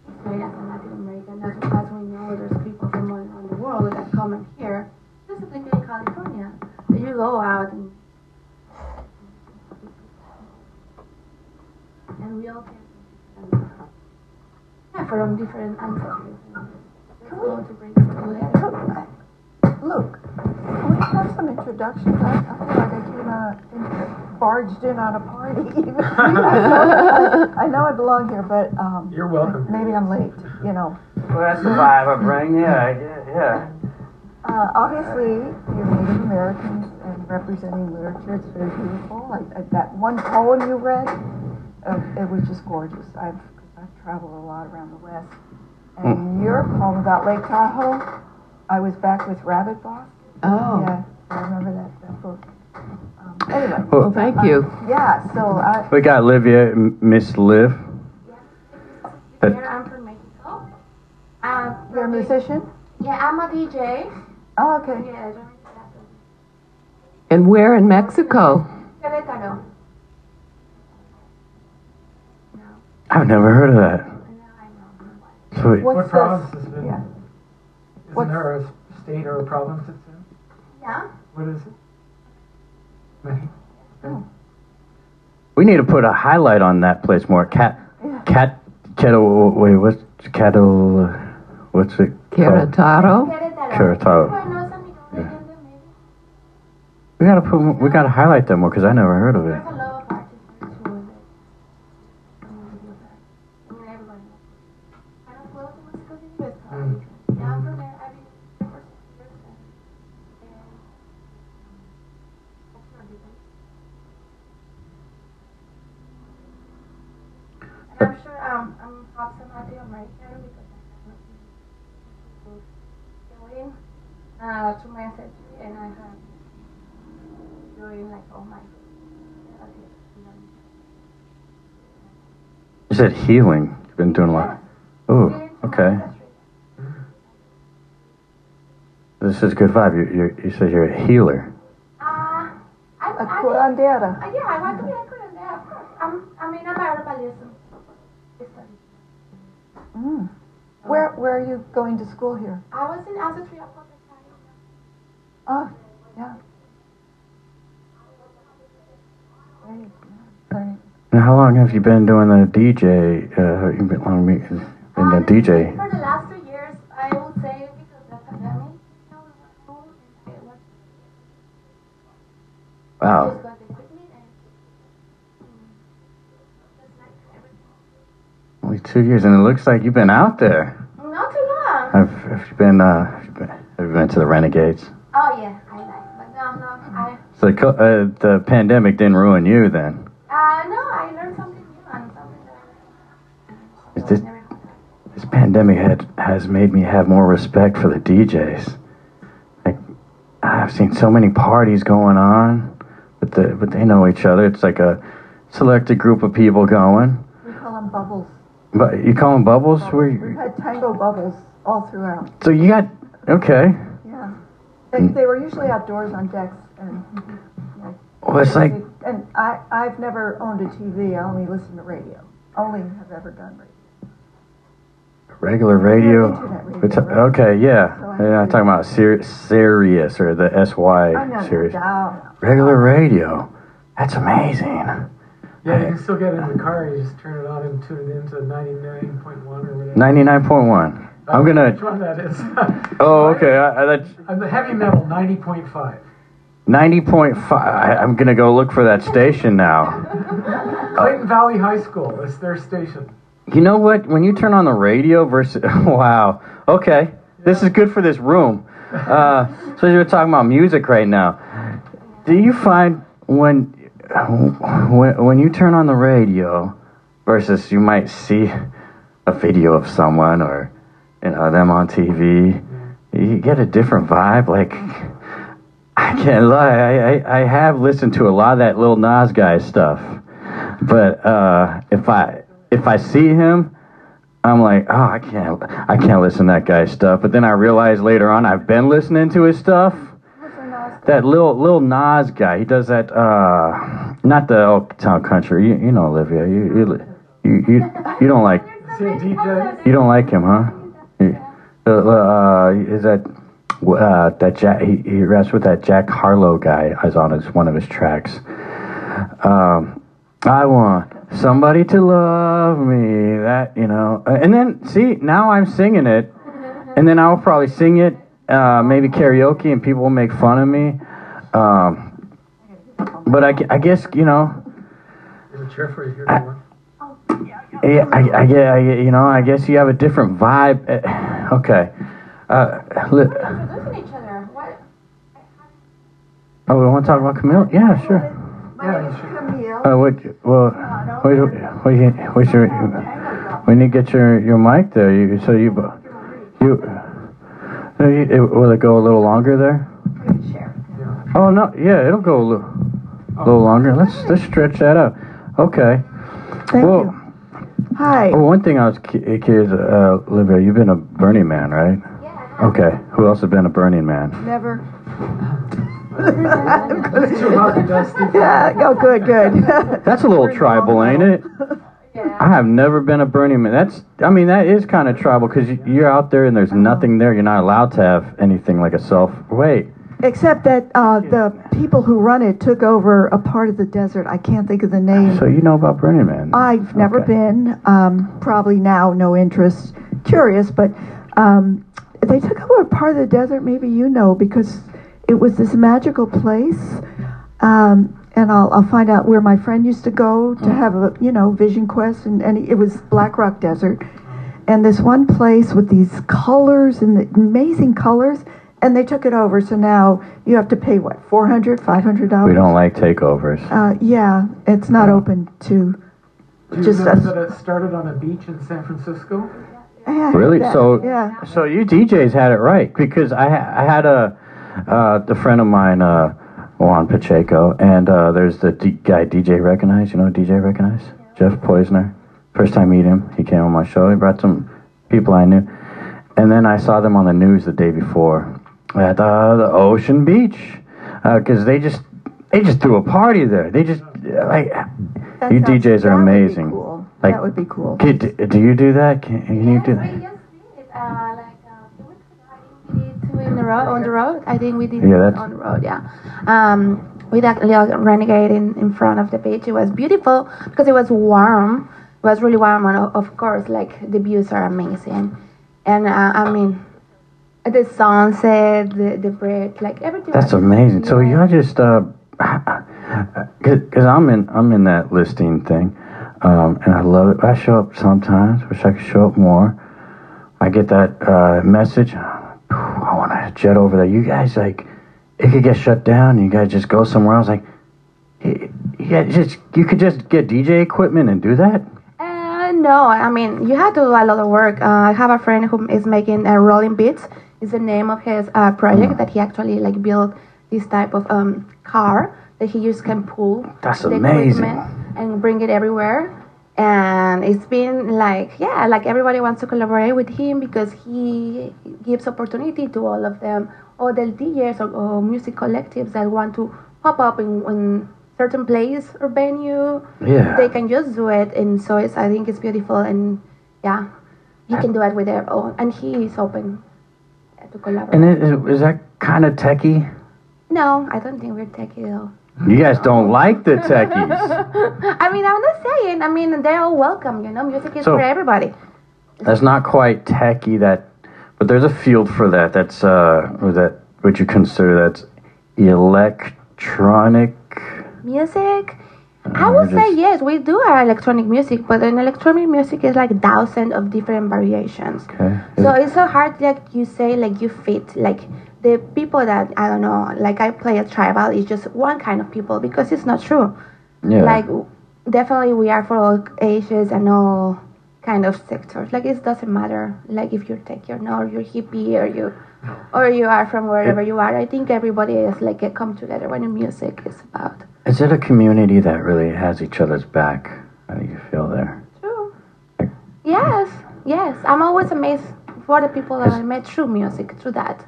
Speaker 5: history as a Latin American, that's as we know there's people from all around the world that come in here, specifically in California. That you go out and and we all can yeah, from different ancestors. And we're going to bring.
Speaker 4: Luke, can we have some introductions? I, I feel like I came out, barged in on a party. [LAUGHS] [LAUGHS] I know I belong here, but um,
Speaker 3: You're welcome.
Speaker 4: maybe I'm late. You know,
Speaker 1: Well, that's the vibe I bring. Yeah, yeah, yeah.
Speaker 4: uh, obviously you're Native Americans and representing literature. It's very beautiful. Like uh, that one poem you read, uh, it was just gorgeous. I've I've traveled a lot around the West, and your poem about Lake Tahoe. I was back with Rabbit Boss.
Speaker 2: Oh,
Speaker 4: Yeah, I remember that, that book. Anyway,
Speaker 2: well, thank you.
Speaker 4: yeah, so I,
Speaker 1: We got Olivia, M- Miss Liv. That-
Speaker 5: Here I'm from Mexico. Um,
Speaker 4: you're a musician?
Speaker 5: Yeah, I'm a DJ.
Speaker 4: Oh, okay.
Speaker 5: Yeah,
Speaker 2: And where in Mexico?
Speaker 5: Querétaro. No,
Speaker 1: I've never heard of that.
Speaker 5: I know.
Speaker 1: Sweet.
Speaker 4: What's
Speaker 3: What
Speaker 4: this?
Speaker 3: province has been?
Speaker 4: Yeah.
Speaker 3: Isn't
Speaker 4: What's-
Speaker 3: there a state or a province it's in?
Speaker 5: Yeah.
Speaker 3: What is it? Many.
Speaker 1: We need to put a highlight on that place more. Cat,
Speaker 4: Yeah.
Speaker 1: cat, kettle. Wait, what's kettle? What's it
Speaker 5: Allende, maybe.
Speaker 1: We gotta put. We gotta highlight that more because I never heard of it.
Speaker 5: Um, I'm perhaps I'm not because I have not been going uh, to my ancestry and I have doing like all my
Speaker 1: You said healing. You've been doing a lot. Oh, okay. This is good vibe. You, you, you said you're a healer.
Speaker 5: Uh, I,
Speaker 4: A
Speaker 5: I,
Speaker 4: curandera.
Speaker 5: uh, yeah, I want to be a curandera, of course. I'm, I mean, I'm a herbalism study.
Speaker 4: Mm. Where Where are you going to school here?
Speaker 5: I was in ancestry of public
Speaker 4: Oh, yeah. Great. Great.
Speaker 1: Now, how long have you been doing the DJ? Uh, you've been long been been
Speaker 5: Um,
Speaker 1: a DJ.
Speaker 5: For the last two years, I would say because of the pandemic, you know, we were home and it was
Speaker 1: Wow.
Speaker 5: just got the equipment and mm, just like everything.
Speaker 1: Two years, and it looks like you've been out there.
Speaker 5: Not too long.
Speaker 1: Have, have you been? Uh, have you been, have you been to the Renegades?
Speaker 5: Oh yeah, I like, but no, no, I,
Speaker 1: So the, uh, the pandemic didn't ruin you then.
Speaker 5: uh, no, I learned something new and something that I
Speaker 1: Is this- This pandemic had, has made me have more respect for the DJs. Like, I've seen so many parties going on, but the but they know each other. It's like a selected group of people going.
Speaker 4: We call them bubbles.
Speaker 1: But you call them bubbles? Where
Speaker 4: We've had tango bubbles all throughout.
Speaker 1: so you got okay.
Speaker 4: Yeah. They, they were usually outdoors on decks and. yeah.
Speaker 1: Well, it's like
Speaker 4: And I, I've never owned a TV. I only listen to radio. Only have ever done radio.
Speaker 1: regular radio.
Speaker 4: Radio,
Speaker 1: It's,
Speaker 4: right?
Speaker 1: okay, yeah,
Speaker 4: So
Speaker 1: yeah. I'm talking about Sir- Sirius or the SY
Speaker 4: no,
Speaker 1: Regular radio. That's amazing.
Speaker 3: Yeah, you can still get in the car. You just turn it on and tune it into 99.1 or whatever.
Speaker 1: Ninety-nine point one. I'm gonna.
Speaker 3: Which one that is? [LAUGHS]
Speaker 1: Oh, okay. I, I, that's
Speaker 3: I'm the heavy metal 90.5.
Speaker 1: ninety point five. I'm gonna go look for that station now. [LAUGHS]
Speaker 3: Clayton Valley High School. That's their station.
Speaker 1: You know what? When you turn on the radio versus [LAUGHS] wow. Okay, this is good for this room. Uh, so you're talking about music right now. Do you find when when when you turn on the radio versus you might see a video of someone or you know them on TV, you get a different vibe. Like I can't lie, I, I, I have listened to a lot of that little Nas guy stuff, but uh, if I if I see him, I'm like, oh, I can't I can't listen to that guy's stuff. But then I realize later on I've been listening to his stuff. That little little Nas guy, he does that. uh Not the Old Town Country. You, you know Olivia. You you you you, you don't like you don't like him, huh? Uh, uh, is that uh, that Jack? He, he raps with that Jack Harlow guy. Is on his one of his tracks. Um, I want somebody to love me. That you know, and then see now I'm singing it, and then I'll probably sing it, uh, maybe karaoke, and people will make fun of me. Um, but I, I guess you know.
Speaker 3: Is it cheerful? You hear that?
Speaker 1: Yeah, I, I, get, I, you know, I guess you have a different vibe. Uh, okay. Uh, li-
Speaker 5: each other. What?
Speaker 1: oh, we want to talk about Camille? Yeah, sure.
Speaker 4: My
Speaker 3: Yeah,
Speaker 4: name
Speaker 3: you
Speaker 4: is
Speaker 3: should.
Speaker 4: Camille.
Speaker 1: Uh, what, well, wait, wait, wait, wait, your, we need to get your, your mic there. So you, so you, you, no, you it, will it go a little longer there?
Speaker 3: Yeah.
Speaker 1: Oh no, yeah, it'll go a little, a little longer. Let's let's stretch that out. Okay.
Speaker 4: Thank
Speaker 1: well,
Speaker 4: you. Hi.
Speaker 1: well, one thing I was curious, uh, Olivia, you've been a Burning Man, right?
Speaker 5: Yeah.
Speaker 1: Okay. Who else has been a Burning Man?
Speaker 4: Never.
Speaker 3: It's too hot and dusty. [LAUGHS]
Speaker 4: yeah. Oh, good, good.
Speaker 1: That's a little [LAUGHS] tribal, ain't it? [LAUGHS]
Speaker 5: Yeah.
Speaker 1: I have never been a Burning Man. That's, I mean, that is kind of tribal because you're out there and there's nothing there. You're not allowed to have anything like a self. Wait,
Speaker 4: Except that uh, the people who run it took over a part of the desert. I can't think of the name.
Speaker 1: so you know about Burning Man?
Speaker 4: I've never
Speaker 1: Okay.
Speaker 4: been. Um, probably now, no interest. Curious, but um, they took over a part of the desert. Maybe you know because it was this magical place. Um, and I'll, I'll find out where my friend used to go to have a you know vision quest, and, and it was Black Rock Desert. And this one place with these colors and the amazing colors, and they took it over. So now you have to pay what four hundred, five hundred dollars.
Speaker 1: We don't like takeovers.
Speaker 4: Uh, yeah, it's not open to.
Speaker 3: Do you
Speaker 4: Just
Speaker 3: remember
Speaker 4: us.
Speaker 3: that it started on a beach in San Francisco?
Speaker 4: Yeah,
Speaker 1: Really?
Speaker 4: that-
Speaker 1: So-
Speaker 4: yeah.
Speaker 1: So you DJs had it right because I I had a uh, the friend of mine uh, Juan Pacheco and uh, there's the D- guy DJ Recognize. You know DJ Recognize? Jeff Poisner. First time meet him, he came on my show. He brought some people I knew, and then I saw them on the news the day before at uh, the Ocean Beach because they just they just threw a party there. They just like
Speaker 4: That
Speaker 1: you
Speaker 4: sounds-
Speaker 1: DJs are
Speaker 4: that would
Speaker 1: amazing.
Speaker 4: cool.
Speaker 1: Like-
Speaker 4: that would be cool.
Speaker 1: Kid, do you do that? Can, can you do that?
Speaker 5: In the road on the road. I think we did
Speaker 1: Yeah, that's-
Speaker 5: on the road. Yeah. Um, with a little renegade in, in front of the beach. It was beautiful because it was warm. It was really warm, and of course, like the views are amazing. And uh, I mean, the sunset, the the bridge, like everything.
Speaker 1: That's
Speaker 5: was-
Speaker 1: amazing. So y'all just uh, [SIGHS] because I'm in I'm in that listing thing, um, and I love it. I show up sometimes. Wish I could show up more. I get that uh, message. Jet over there. You guys like, it could get shut down. You guys just go somewhere else. Like, yeah, just you could just get DJ equipment and do that.
Speaker 5: Uh, no, I mean you have to do a lot of work. Uh, I have a friend who is making uh, rolling beats. Is the name of his uh, project that he actually like built this type of um, car that he just can pull
Speaker 1: That's
Speaker 5: the
Speaker 1: amazing.
Speaker 5: equipment and bring it everywhere. And it's been like yeah, like everybody wants to collaborate with him because he gives opportunity to all of them, all the DJs or, or music collectives that want to pop up in, in certain place or venue.
Speaker 1: Yeah.
Speaker 5: they can just do it. And so it's i think it's beautiful. And yeah he can do it with their own. And he is open to collaborate.
Speaker 1: And is, is that kind of techie?
Speaker 5: no i don't think we're techie though
Speaker 1: You guys don't like the techies. [LAUGHS]
Speaker 5: i mean i'm not saying i mean they're all welcome you know music is
Speaker 1: So-
Speaker 5: for everybody
Speaker 1: That's not quite techie. That, but there's a field for that. That's uh, that what you consider that's electronic.
Speaker 5: music i
Speaker 1: Uh,
Speaker 5: would say yes we do our electronic music but in electronic music is like thousands of different variations
Speaker 1: Okay.
Speaker 5: So it's so hard, like you say, like you fit, like the people that I don't know, like I play a tribal is just one kind of people because it's not true.
Speaker 1: yeah.
Speaker 5: Like definitely we are for all ages and all kind of sectors. Like it doesn't matter, like if you're tech or not, or you're hippie or you, or you are from wherever you are. I think everybody is like a come together when the music is about.
Speaker 1: Is it a community that really has each other's back? How do you feel there?
Speaker 5: True. Yes, yes. I'm always amazed for the people that I met through music, through that.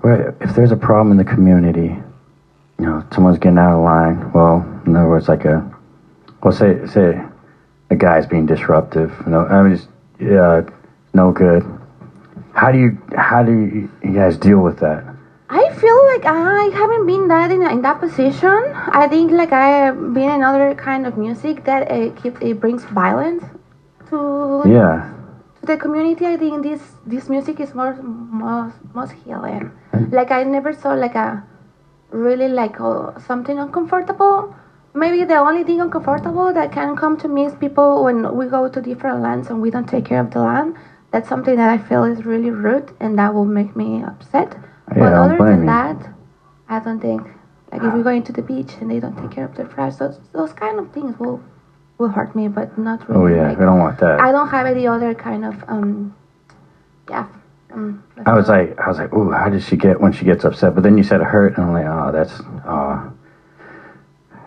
Speaker 1: Where if there's a problem in the community, you know, someone's getting out of line. Well, in other words, like a, well, say say a guy's being disruptive. No, I mean, it's, yeah, no good. How do you how do you, you guys deal with that?
Speaker 5: I feel like I haven't been that in, in that position. I think like I have been in other kind of music that uh, it keeps it brings violence to
Speaker 1: Yeah.
Speaker 5: The community. I think this this music is more most most healing. Like I never saw like a really like uh, something uncomfortable. Maybe the only thing uncomfortable that can come to me is people when we go to different lands and we don't take care of the land. That's something that I feel is really rude and that will make me upset.
Speaker 1: Yeah,
Speaker 5: but other than
Speaker 1: you.
Speaker 5: that, I don't think like if we're going to the beach and they don't take care of their trash, those those kind of things will will hurt me, but not really.
Speaker 1: Oh yeah,
Speaker 5: like,
Speaker 1: we don't want that.
Speaker 5: I don't have any other kind of um yeah. Um,
Speaker 1: I was like, I was like, ooh, how does she get when she gets upset? But then you said hurt, and I'm like, oh, that's, oh.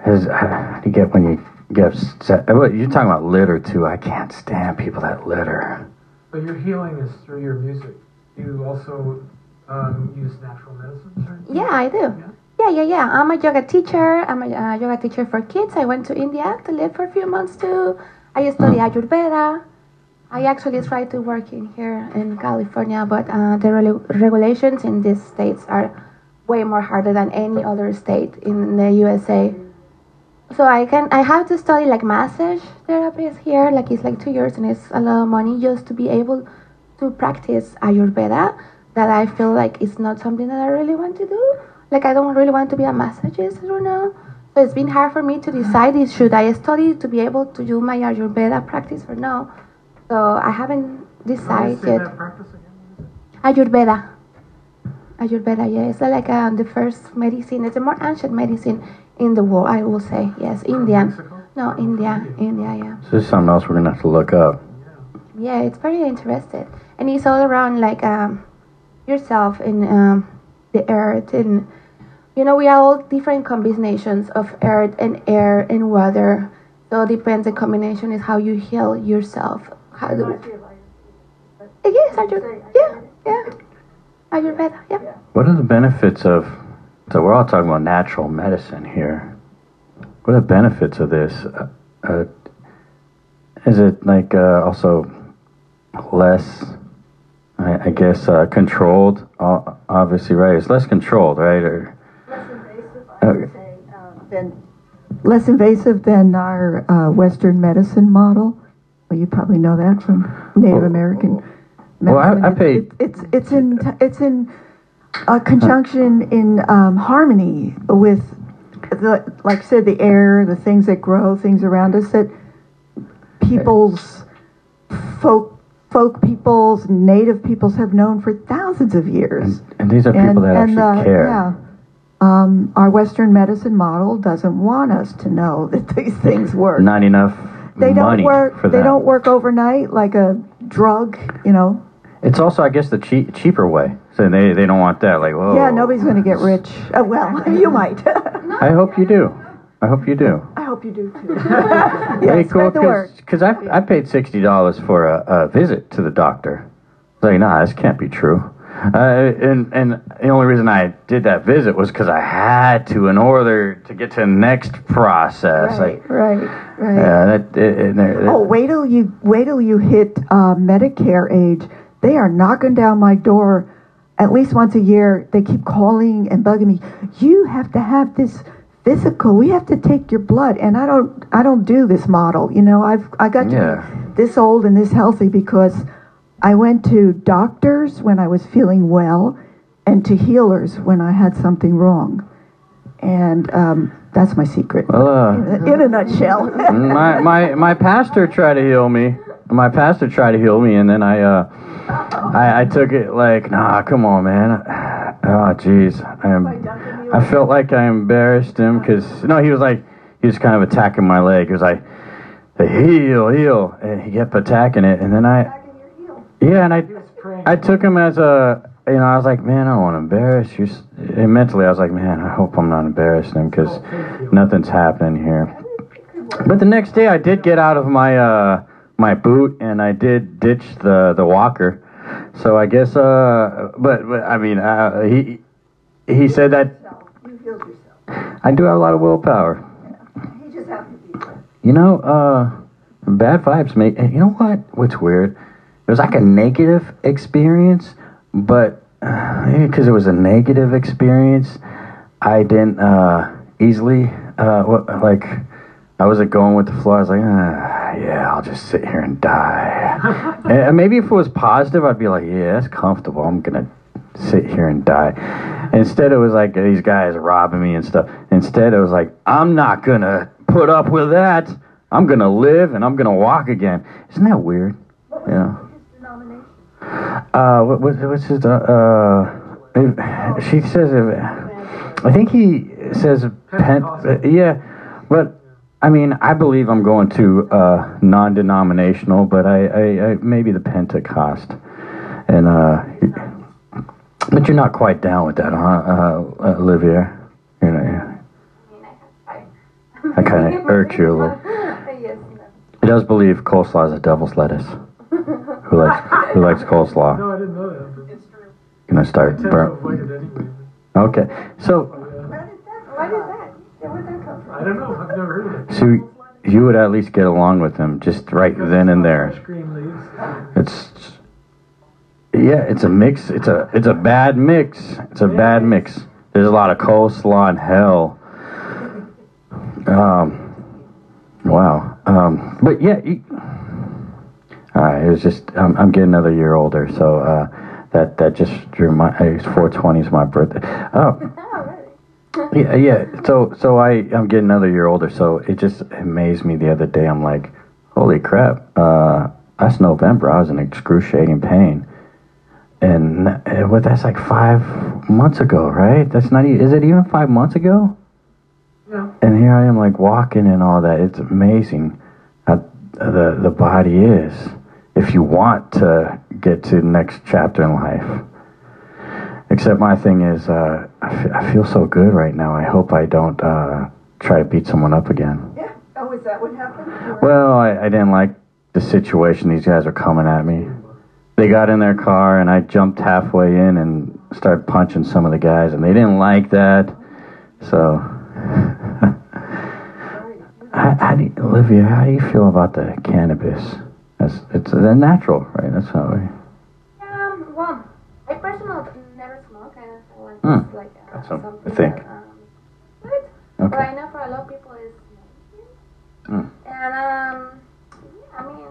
Speaker 1: His, how do you get when you get upset? uh, what, You're talking about litter too. I can't stand people that litter.
Speaker 3: But your healing is through your music. You also um, use natural medicines, or
Speaker 5: yeah, I do.
Speaker 3: Yeah.
Speaker 5: Yeah, yeah, yeah. I'm a yoga teacher. I'm a uh, yoga teacher for kids. I went to India to live for a few months too. I study
Speaker 1: Mm.
Speaker 5: Ayurveda. I actually try to work in here in California, but uh, the relu- regulations in these states are way more harder than any other state in the USA. So I can I have to study like massage therapies here, like it's like two years and it's a lot of money just to be able to practice Ayurveda. That I feel like it's not something that I really want to do. Like I don't really want to be a massagist. I don't know. So it's been hard for me to decide is should I study to be able to do my Ayurveda practice or no. So I haven't decided yet.
Speaker 3: that practice again.
Speaker 5: Ayurveda. Ayurveda, yeah, it's like uh, the first medicine. It's the more ancient medicine in the world, I will say. Yes, Indian.
Speaker 3: Mexico?
Speaker 5: No, India, India, yeah.
Speaker 1: So this is something else we're gonna have to look up.
Speaker 5: Yeah, it's very interesting, and it's all around like um, yourself and um, the earth, and you know we are all different combinations of earth and air and water. So it depends. The combination is how you heal yourself. How do? Yes, Ayurveda. Yeah, yeah. Ayurveda. Yeah.
Speaker 1: What are the benefits of? So we're all talking about natural medicine here. What are the benefits of this? Uh, uh, is it like uh, also less? I, I guess uh, controlled. Obviously, right? It's less controlled, right? Or Okay.
Speaker 4: would say, um, less invasive than our uh, Western medicine model. Well, you probably know that from Native
Speaker 1: Well,
Speaker 4: American
Speaker 1: well, I-. I paid-
Speaker 4: It's, it's, it's in, it's in a conjunction in um, harmony with, the, like I said, the air, the things that grow, things around us that people's folk, folk peoples, native peoples have known for thousands of years.
Speaker 1: and, and these are people that actually
Speaker 4: uh,
Speaker 1: care.
Speaker 4: Yeah. Um, our Western medicine model doesn't want us to know [LAUGHS] that these things work.
Speaker 1: Not enough
Speaker 4: they don't work.
Speaker 1: for
Speaker 4: They
Speaker 1: that.
Speaker 4: don't work overnight like a drug. You know.
Speaker 1: It's also, I guess, the cheap, cheaper way. So they they don't want that. Like, whoa.
Speaker 4: Yeah. Nobody's going to get rich. Uh, [LAUGHS] well, [LAUGHS] you might.
Speaker 1: I hope you do. I hope you do.
Speaker 4: I hope you do too.
Speaker 1: Very
Speaker 4: yeah,
Speaker 1: cool.
Speaker 4: spread the word.
Speaker 1: Because I, I paid sixty dollars for a, a visit to the doctor. It's like, nah, this can't be true. Uh, and and the only reason I did that visit was because I had to in order to get to the next process.
Speaker 4: Right.
Speaker 1: Like,
Speaker 4: Right. Right.
Speaker 1: yeah, that, it, it, there-
Speaker 4: Oh, wait till you wait till you hit uh, Medicare age. They are knocking down my door at least once a year. They keep calling and bugging me. You have to have this physical. We have to take your blood, and I don't. I don't do this model. You know, I've I got to
Speaker 1: Yeah.
Speaker 4: be this old and this healthy because I went to doctors when I was feeling well, and to healers when I had something wrong, and um, that's my secret.
Speaker 1: well, uh,
Speaker 4: in a nutshell. [LAUGHS]
Speaker 1: my my my pastor tried to heal me. My pastor tried to heal me, and then I uh, I, I took it like, nah, come on, man. Oh, jeez, I'm. I felt like I embarrassed him because no, he was like he was kind of attacking my leg. He was like, heal, heal, and he kept attacking it, and then I, yeah, and I. I took him as a, you know, I was like, man, I don't want to embarrass you. And mentally, I was like, man, I hope I'm not embarrassing him because nothing's happening here. But the next day, I did get out of my uh, my boot and I did ditch the the walker. So I guess, uh, but, but I mean, uh, he he said that. I do have a lot of willpower. You know, uh, bad vibes make. You know what? What's weird? It was like a negative experience, but because it was a negative experience, I didn't uh, easily uh, what, like. I wasn't going with the flow. I was like, ah, yeah, I'll just sit here and die. [LAUGHS] and and maybe if it was positive, I'd be like, yeah, that's comfortable. I'm gonna sit here and die. Instead, it was like these guys robbing me and stuff. Instead, it was like, I'm not gonna put up with that. I'm gonna live and I'm gonna walk again. Isn't that weird? Yeah. Uh, what, what, what's his, uh, uh, she says, I think he says, pen, uh, yeah, but, I mean, I believe I'm going to, uh, non-denominational, but I, I, I, maybe the Pentecost. And, uh, but you're not quite down with that, huh, uh, uh, Olivia? You know, that kind of irks you a little. [LAUGHS] He does believe coleslaw is a devil's lettuce. Who likes, who likes coleslaw?
Speaker 3: No, I didn't know that. But
Speaker 1: Gonna
Speaker 3: I
Speaker 1: start
Speaker 3: tend to
Speaker 1: burn.
Speaker 3: avoid it anyway.
Speaker 1: Okay, so
Speaker 5: Why did that? Where did that come from?
Speaker 3: I don't know. I've never heard of it.
Speaker 1: so you would at least get along with him just right then and there.
Speaker 3: Ice leaves.
Speaker 1: It's yeah, it's a mix. It's a it's a bad mix. It's a bad mix. There's a lot of coleslaw and hell. Um, wow. Um, but yeah, you, right. It was just I'm, I'm getting another year older, so uh, that that just drew my. It's 420 is my birthday. Oh. [LAUGHS] Yeah, yeah. So, so I, I'm getting another year older. So it just amazed me the other day. I'm like, holy crap! Uh, that's November. I was in excruciating pain, and uh, what? That's like five months ago, right? That's not. e- Is it even five months ago?
Speaker 3: No.
Speaker 1: And here I am, like walking and all that. It's amazing how the the body is. If you want to get to the next chapter in life. Except my thing is, uh, I, f- I feel so good right now. I hope I don't uh, try to beat someone up again.
Speaker 4: Yeah. Oh, is that what happened? Were-
Speaker 1: Well, I, I didn't like the situation. These guys are coming at me. They got in their car, and I jumped halfway in and started punching some of the guys, and they didn't like that. So, [LAUGHS] how, how do you, Olivia? How do you feel about the cannabis? That's, it's uh, natural, right? That's how we.
Speaker 5: Um, well, I personally never smoke. I don't feel like it's like uh,
Speaker 1: That's a- I
Speaker 5: something
Speaker 1: think.
Speaker 5: that, um. But
Speaker 1: Okay.
Speaker 5: I know for a lot of people it's medicine.
Speaker 1: Hmm.
Speaker 5: And um, yeah, I mean,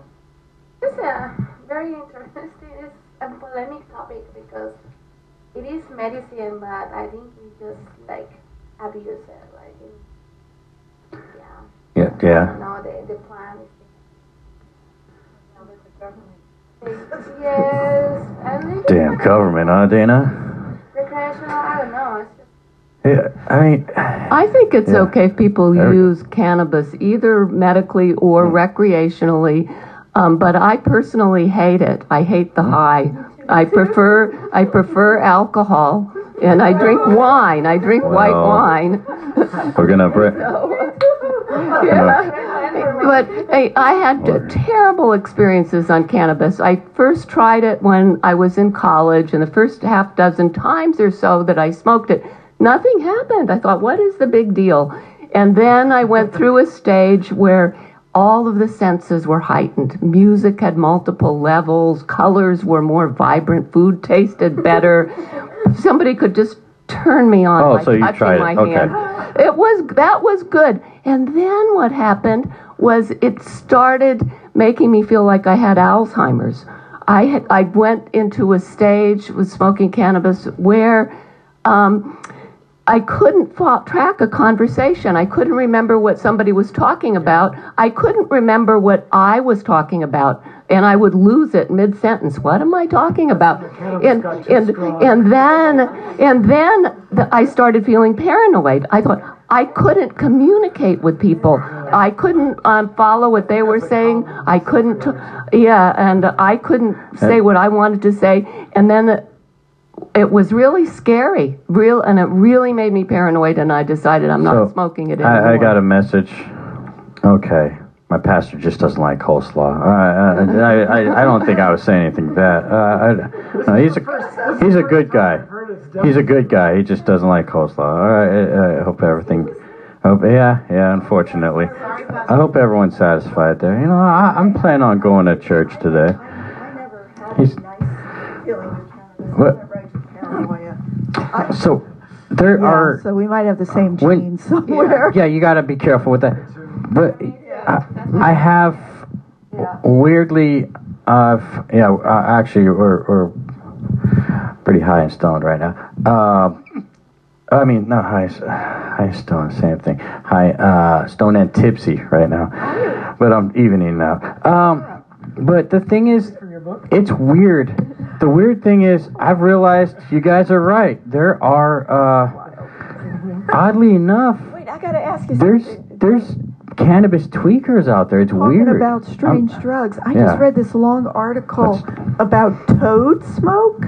Speaker 5: it's a very interesting. It's a polemic topic because it is medicine, but I think we just like abuse it. Like, in, yeah,
Speaker 1: Yeah, yeah.
Speaker 5: no, the the plan is. Yes,
Speaker 1: Damn government, huh, Dana?
Speaker 5: recreational. I don't know.
Speaker 1: Yeah, I mean,
Speaker 2: I think it's
Speaker 1: Yeah.
Speaker 2: okay if people
Speaker 1: There
Speaker 2: use cannabis either medically or
Speaker 1: Hmm.
Speaker 2: recreationally, um, but I personally hate it. I hate the high. I prefer I prefer alcohol, and I drink wine. I drink white wine.
Speaker 1: we're gonna [LAUGHS] break.
Speaker 2: Yeah. But hey, I had terrible experiences on cannabis. I first tried it when I was in college, and the first half dozen times or so that I smoked it, nothing happened. I thought, what is the big deal? And then I went through a stage where all of the senses were heightened. Music had multiple levels, colors were more vibrant, food tasted better. [LAUGHS] Somebody could just turn me on
Speaker 1: Oh,
Speaker 2: by
Speaker 1: so you
Speaker 2: touching my
Speaker 1: Okay.
Speaker 2: hand. It was that was good. And then what happened was it started making me feel like I had Alzheimer's. I had, I went into a stage with smoking cannabis where um, I couldn't track a conversation. I couldn't remember what somebody was talking about. I couldn't remember what I was talking about, and I would lose it mid sentence. What am I talking about? And and and then and then the, I started feeling paranoid. I thought I couldn't communicate with people. I couldn't um, follow what they were saying. I couldn't, yeah, and I couldn't say what I wanted to say. And then it was really scary, real, and it really made me paranoid. And I decided I'm not
Speaker 1: So,
Speaker 2: smoking it anymore.
Speaker 1: I, I got a message. Okay. My pastor just doesn't like coleslaw. Uh, I, I, I don't think I was saying anything bad. Uh, I, no, he's a he's a good guy. He's a good guy. He just doesn't like coleslaw. All right. I, I hope everything. I Hope, yeah, yeah. Unfortunately, I hope everyone's satisfied there. You know, I, I'm planning on going to church today.
Speaker 4: I never had
Speaker 1: He's-
Speaker 4: a nice feeling with cannabis.
Speaker 1: What?
Speaker 4: Whenever I get paranoia.
Speaker 1: So there
Speaker 4: Yeah,
Speaker 1: are.
Speaker 4: so we might have the same
Speaker 1: When-
Speaker 4: genes somewhere.
Speaker 1: Yeah, you got to be careful with that. But I, have
Speaker 4: Yeah.
Speaker 1: weirdly, uh, yeah, uh, actually, we're, we're pretty high and stoned right now. Uh, I mean, not high, high and stoned, same thing. High, uh, stoned and tipsy right now. But I'm evening now. Um, but the thing is,
Speaker 3: from your book.
Speaker 1: it's weird. The weird thing is, I've realized you guys are right. There are, uh, oddly enough,
Speaker 4: Wait, I gotta ask you
Speaker 1: there's
Speaker 4: something.
Speaker 1: there's cannabis tweakers out there. It's
Speaker 4: Talking
Speaker 1: weird.
Speaker 4: about strange
Speaker 1: Um,
Speaker 4: drugs. I
Speaker 1: yeah.
Speaker 4: just read this long article
Speaker 1: Let's-
Speaker 4: about toad smoke.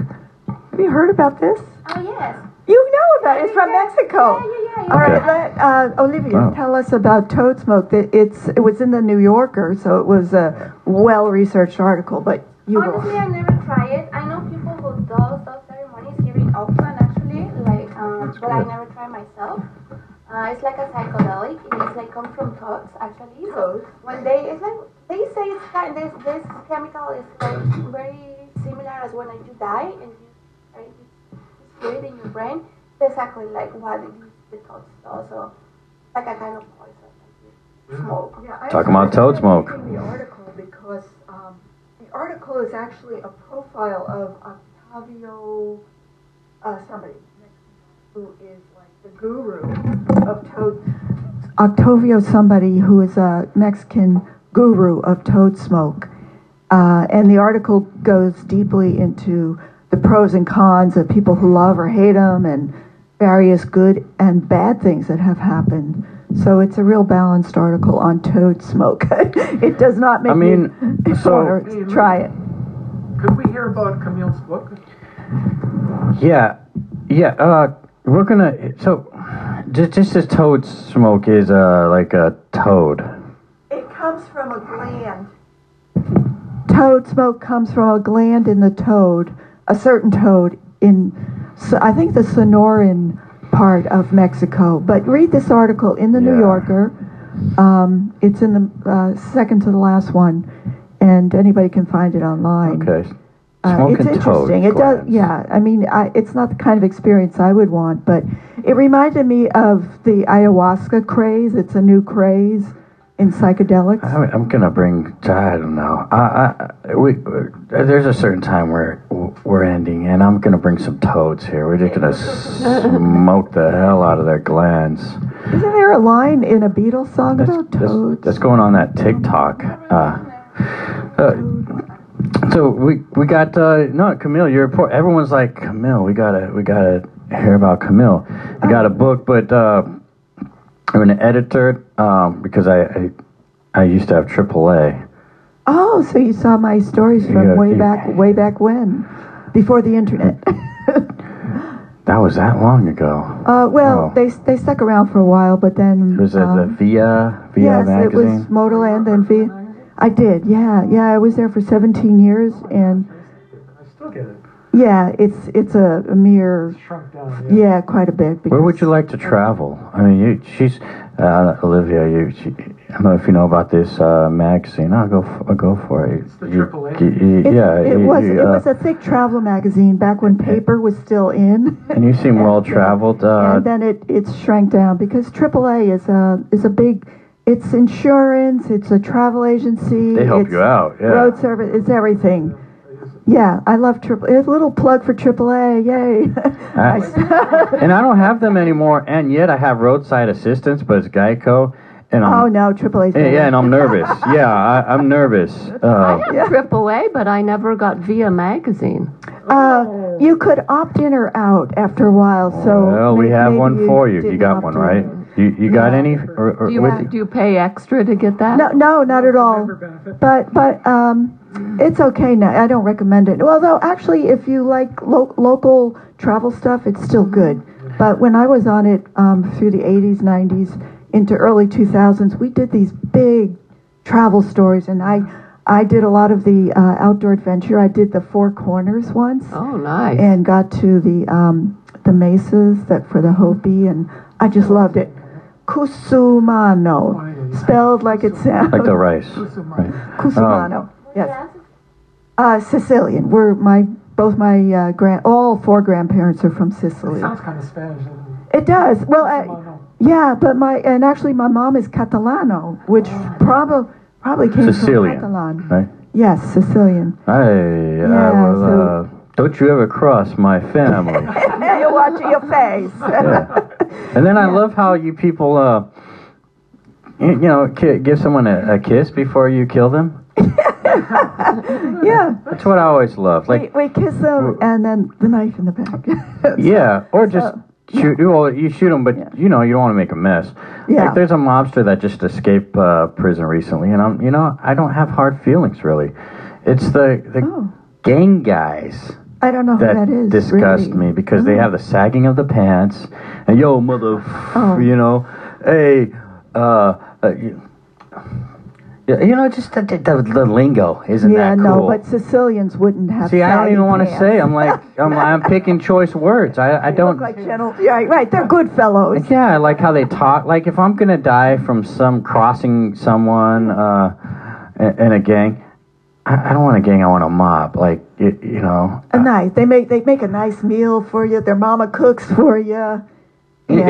Speaker 4: Have you heard about this?
Speaker 5: Oh yes.
Speaker 4: You know about it. It's from Mexico.
Speaker 5: Yeah, yeah, yeah.
Speaker 4: All right,
Speaker 1: Okay.
Speaker 4: let, uh, Olivia,
Speaker 1: Wow.
Speaker 4: tell us about toad smoke. That It's it was in the New Yorker, so it was a well-researched article. But you go.
Speaker 5: Honestly, I never try it. I know people who do those ceremonies here in Oakland, actually, like, um, but I never try myself. Uh, it's like a psychedelic. It's like come from toads actually. So when they it's like they say it's kind this this chemical is like very similar as when you die and you right, you feel in your brain. It's exactly like what it, the toads do. So like a kind of poison. Like smoke.
Speaker 4: Yeah, I
Speaker 1: Talking about
Speaker 4: started
Speaker 1: toad smoke.
Speaker 4: the article because um, the article is actually a profile of Octavio, uh, somebody who is like the guru of toad. Octavio, somebody who is a Mexican guru of toad smoke, uh, and the article goes deeply into the pros and cons of people who love or hate them, and various good and bad things that have happened. So it's a real balanced article on toad smoke. [LAUGHS] it does not make
Speaker 1: I mean,
Speaker 4: me [LAUGHS]
Speaker 1: so-
Speaker 4: want try it.
Speaker 3: Could we hear about Camille's book?
Speaker 1: Yeah, yeah. Uh, we're gonna. So, just, just as toad smoke is uh like a toad.
Speaker 4: It comes from a gland. Toad smoke comes from a gland in the toad, a certain toad in, so I think the Sonoran part of Mexico. But read this article in the New Yorker. Um, it's in the uh, second to the last one, and anybody can find it online.
Speaker 1: Okay.
Speaker 4: Uh, it's interesting. It does, yeah. I mean, I, it's not the kind of experience I would want, but it reminded me of the ayahuasca craze. It's a new craze in psychedelics.
Speaker 1: I- I'm gonna bring. I don't know. I, I, we, there's a certain time where we're ending, and I'm gonna bring some toads here. We're just gonna smoke the hell out of their glands.
Speaker 4: Isn't there a line in a Beatles song
Speaker 1: That's,
Speaker 4: about
Speaker 1: that's,
Speaker 4: toads?
Speaker 1: that's going on that TikTok. Uh, uh, so we we got uh, no Camille. Your report. Everyone's like Camille. We gotta we gotta hear about Camille. You got a book, but uh, I'm an editor um, because I, I I used to have AAA.
Speaker 4: oh, so you saw my stories from way
Speaker 1: you-
Speaker 4: back, way back when, before the internet. [LAUGHS]
Speaker 1: That was that long ago.
Speaker 4: uh, well,
Speaker 1: Oh.
Speaker 4: they they stuck around for a while, but then
Speaker 1: Was it the
Speaker 4: um,
Speaker 1: Via Via
Speaker 4: yes, it was
Speaker 1: magazine?
Speaker 4: Motorland and V. I did, yeah, yeah. I was there for 17 years, and
Speaker 3: I still get it.
Speaker 4: yeah, it's it's a, a mere
Speaker 3: shrunk down.
Speaker 4: yeah, quite a bit.
Speaker 1: Where would you like to travel? I mean, you, she's uh, Olivia. You, she, I don't know if you know about this uh, magazine. I'll go. f- I'll go for it.
Speaker 3: It's the
Speaker 1: You- you-
Speaker 4: It,
Speaker 1: yeah,
Speaker 4: it
Speaker 1: you-
Speaker 4: was
Speaker 1: you,
Speaker 4: it
Speaker 1: uh,
Speaker 4: was a thick travel magazine back when paper was still in. [LAUGHS]
Speaker 1: and you seem [LAUGHS] well traveled. Uh,
Speaker 4: and then it it's shrank down because AAA is a is a big. It's insurance. It's a travel agency.
Speaker 1: they help
Speaker 4: it's
Speaker 1: you out. Yeah.
Speaker 4: Road service. It's everything. Yeah, I love triple. A little plug for AAA. Yay!
Speaker 1: I- [LAUGHS] and I don't have them anymore. And yet I have roadside assistance, but it's Geico. And I'm,
Speaker 4: oh no, AAA.
Speaker 1: yeah, yeah, and I'm nervous. [LAUGHS] yeah, I, I'm nervous.
Speaker 2: I
Speaker 1: Uh,
Speaker 2: had AAA, but I never got Via magazine.
Speaker 4: Uh, you could opt in or out after a while. So
Speaker 1: well, we have one for you. You got one, right? You, you got any? Or, or
Speaker 2: Do you,
Speaker 1: with
Speaker 2: have, do you pay extra to get that?
Speaker 4: No, no, not at all. But but um, it's okay now. I don't recommend it. Although actually, if you like lo- local travel stuff, it's still good. But when I was on it um, through the 80s, 90s, into early 2000s, we did these big travel stories, and I I did a lot of the uh, outdoor adventure. I did the Four Corners once,
Speaker 2: Oh, nice.
Speaker 4: and got to the um, the mesas that for the Hopi, and I just loved it. Cusumano, spelled like it sounds.
Speaker 1: like the rice. Right.
Speaker 4: Cusumano. Yes.
Speaker 5: Yes.
Speaker 4: Uh, Sicilian. We're my both my uh, grand all four grandparents are from
Speaker 3: It
Speaker 4: Sicily.
Speaker 3: sounds kind of Spanish. doesn't it?
Speaker 4: It does. Well, I, yeah, but my and actually my mom is Catalano, which probably probably came
Speaker 1: Sicilian,
Speaker 4: from Catalan.
Speaker 1: right?
Speaker 4: Yes, Sicilian.
Speaker 1: I,
Speaker 4: Yeah,
Speaker 1: I will,
Speaker 4: so-
Speaker 1: uh, don't you ever cross my family. [LAUGHS]
Speaker 4: Your face.
Speaker 1: yeah. [LAUGHS] And then I love how you people, uh, you, you know, give someone a, a kiss before you kill them. [LAUGHS]
Speaker 4: yeah.
Speaker 1: That's what I always love. Like,
Speaker 4: we, we kiss them and then the knife in the back. [LAUGHS]
Speaker 1: yeah, or just
Speaker 4: So,
Speaker 1: shoot. Well, you shoot them, but
Speaker 4: Yeah.
Speaker 1: you know, you don't want to make a mess.
Speaker 4: Yeah.
Speaker 1: Like, there's a mobster that just escaped uh, prison recently, and I'm, you know, I don't have hard feelings really. It's the the
Speaker 4: Oh.
Speaker 1: gang guys.
Speaker 4: I don't know who
Speaker 1: that
Speaker 4: that is.
Speaker 1: disgust
Speaker 4: really.
Speaker 1: me because they
Speaker 4: Oh.
Speaker 1: have the sagging of the pants and yo mother
Speaker 4: Oh.
Speaker 1: you know hey uh, uh you, You know, just the, the, the, lingo isn't it?
Speaker 4: yeah,
Speaker 1: that
Speaker 4: no, but Sicilians wouldn't have.
Speaker 1: See, I don't even want to say. I'm like, [LAUGHS] I'm, I'm picking choice words. I, I don't.
Speaker 4: look like gentle. Yeah, right. They're good fellows.
Speaker 1: Yeah, I like how they talk. Like if I'm gonna die from some crossing someone uh, in, in a gang, I, I don't want a gang. I want a mob. Like you, you know.
Speaker 4: A nice. They make they make a nice meal for you. Their mama cooks for you.
Speaker 1: It-
Speaker 4: Yeah.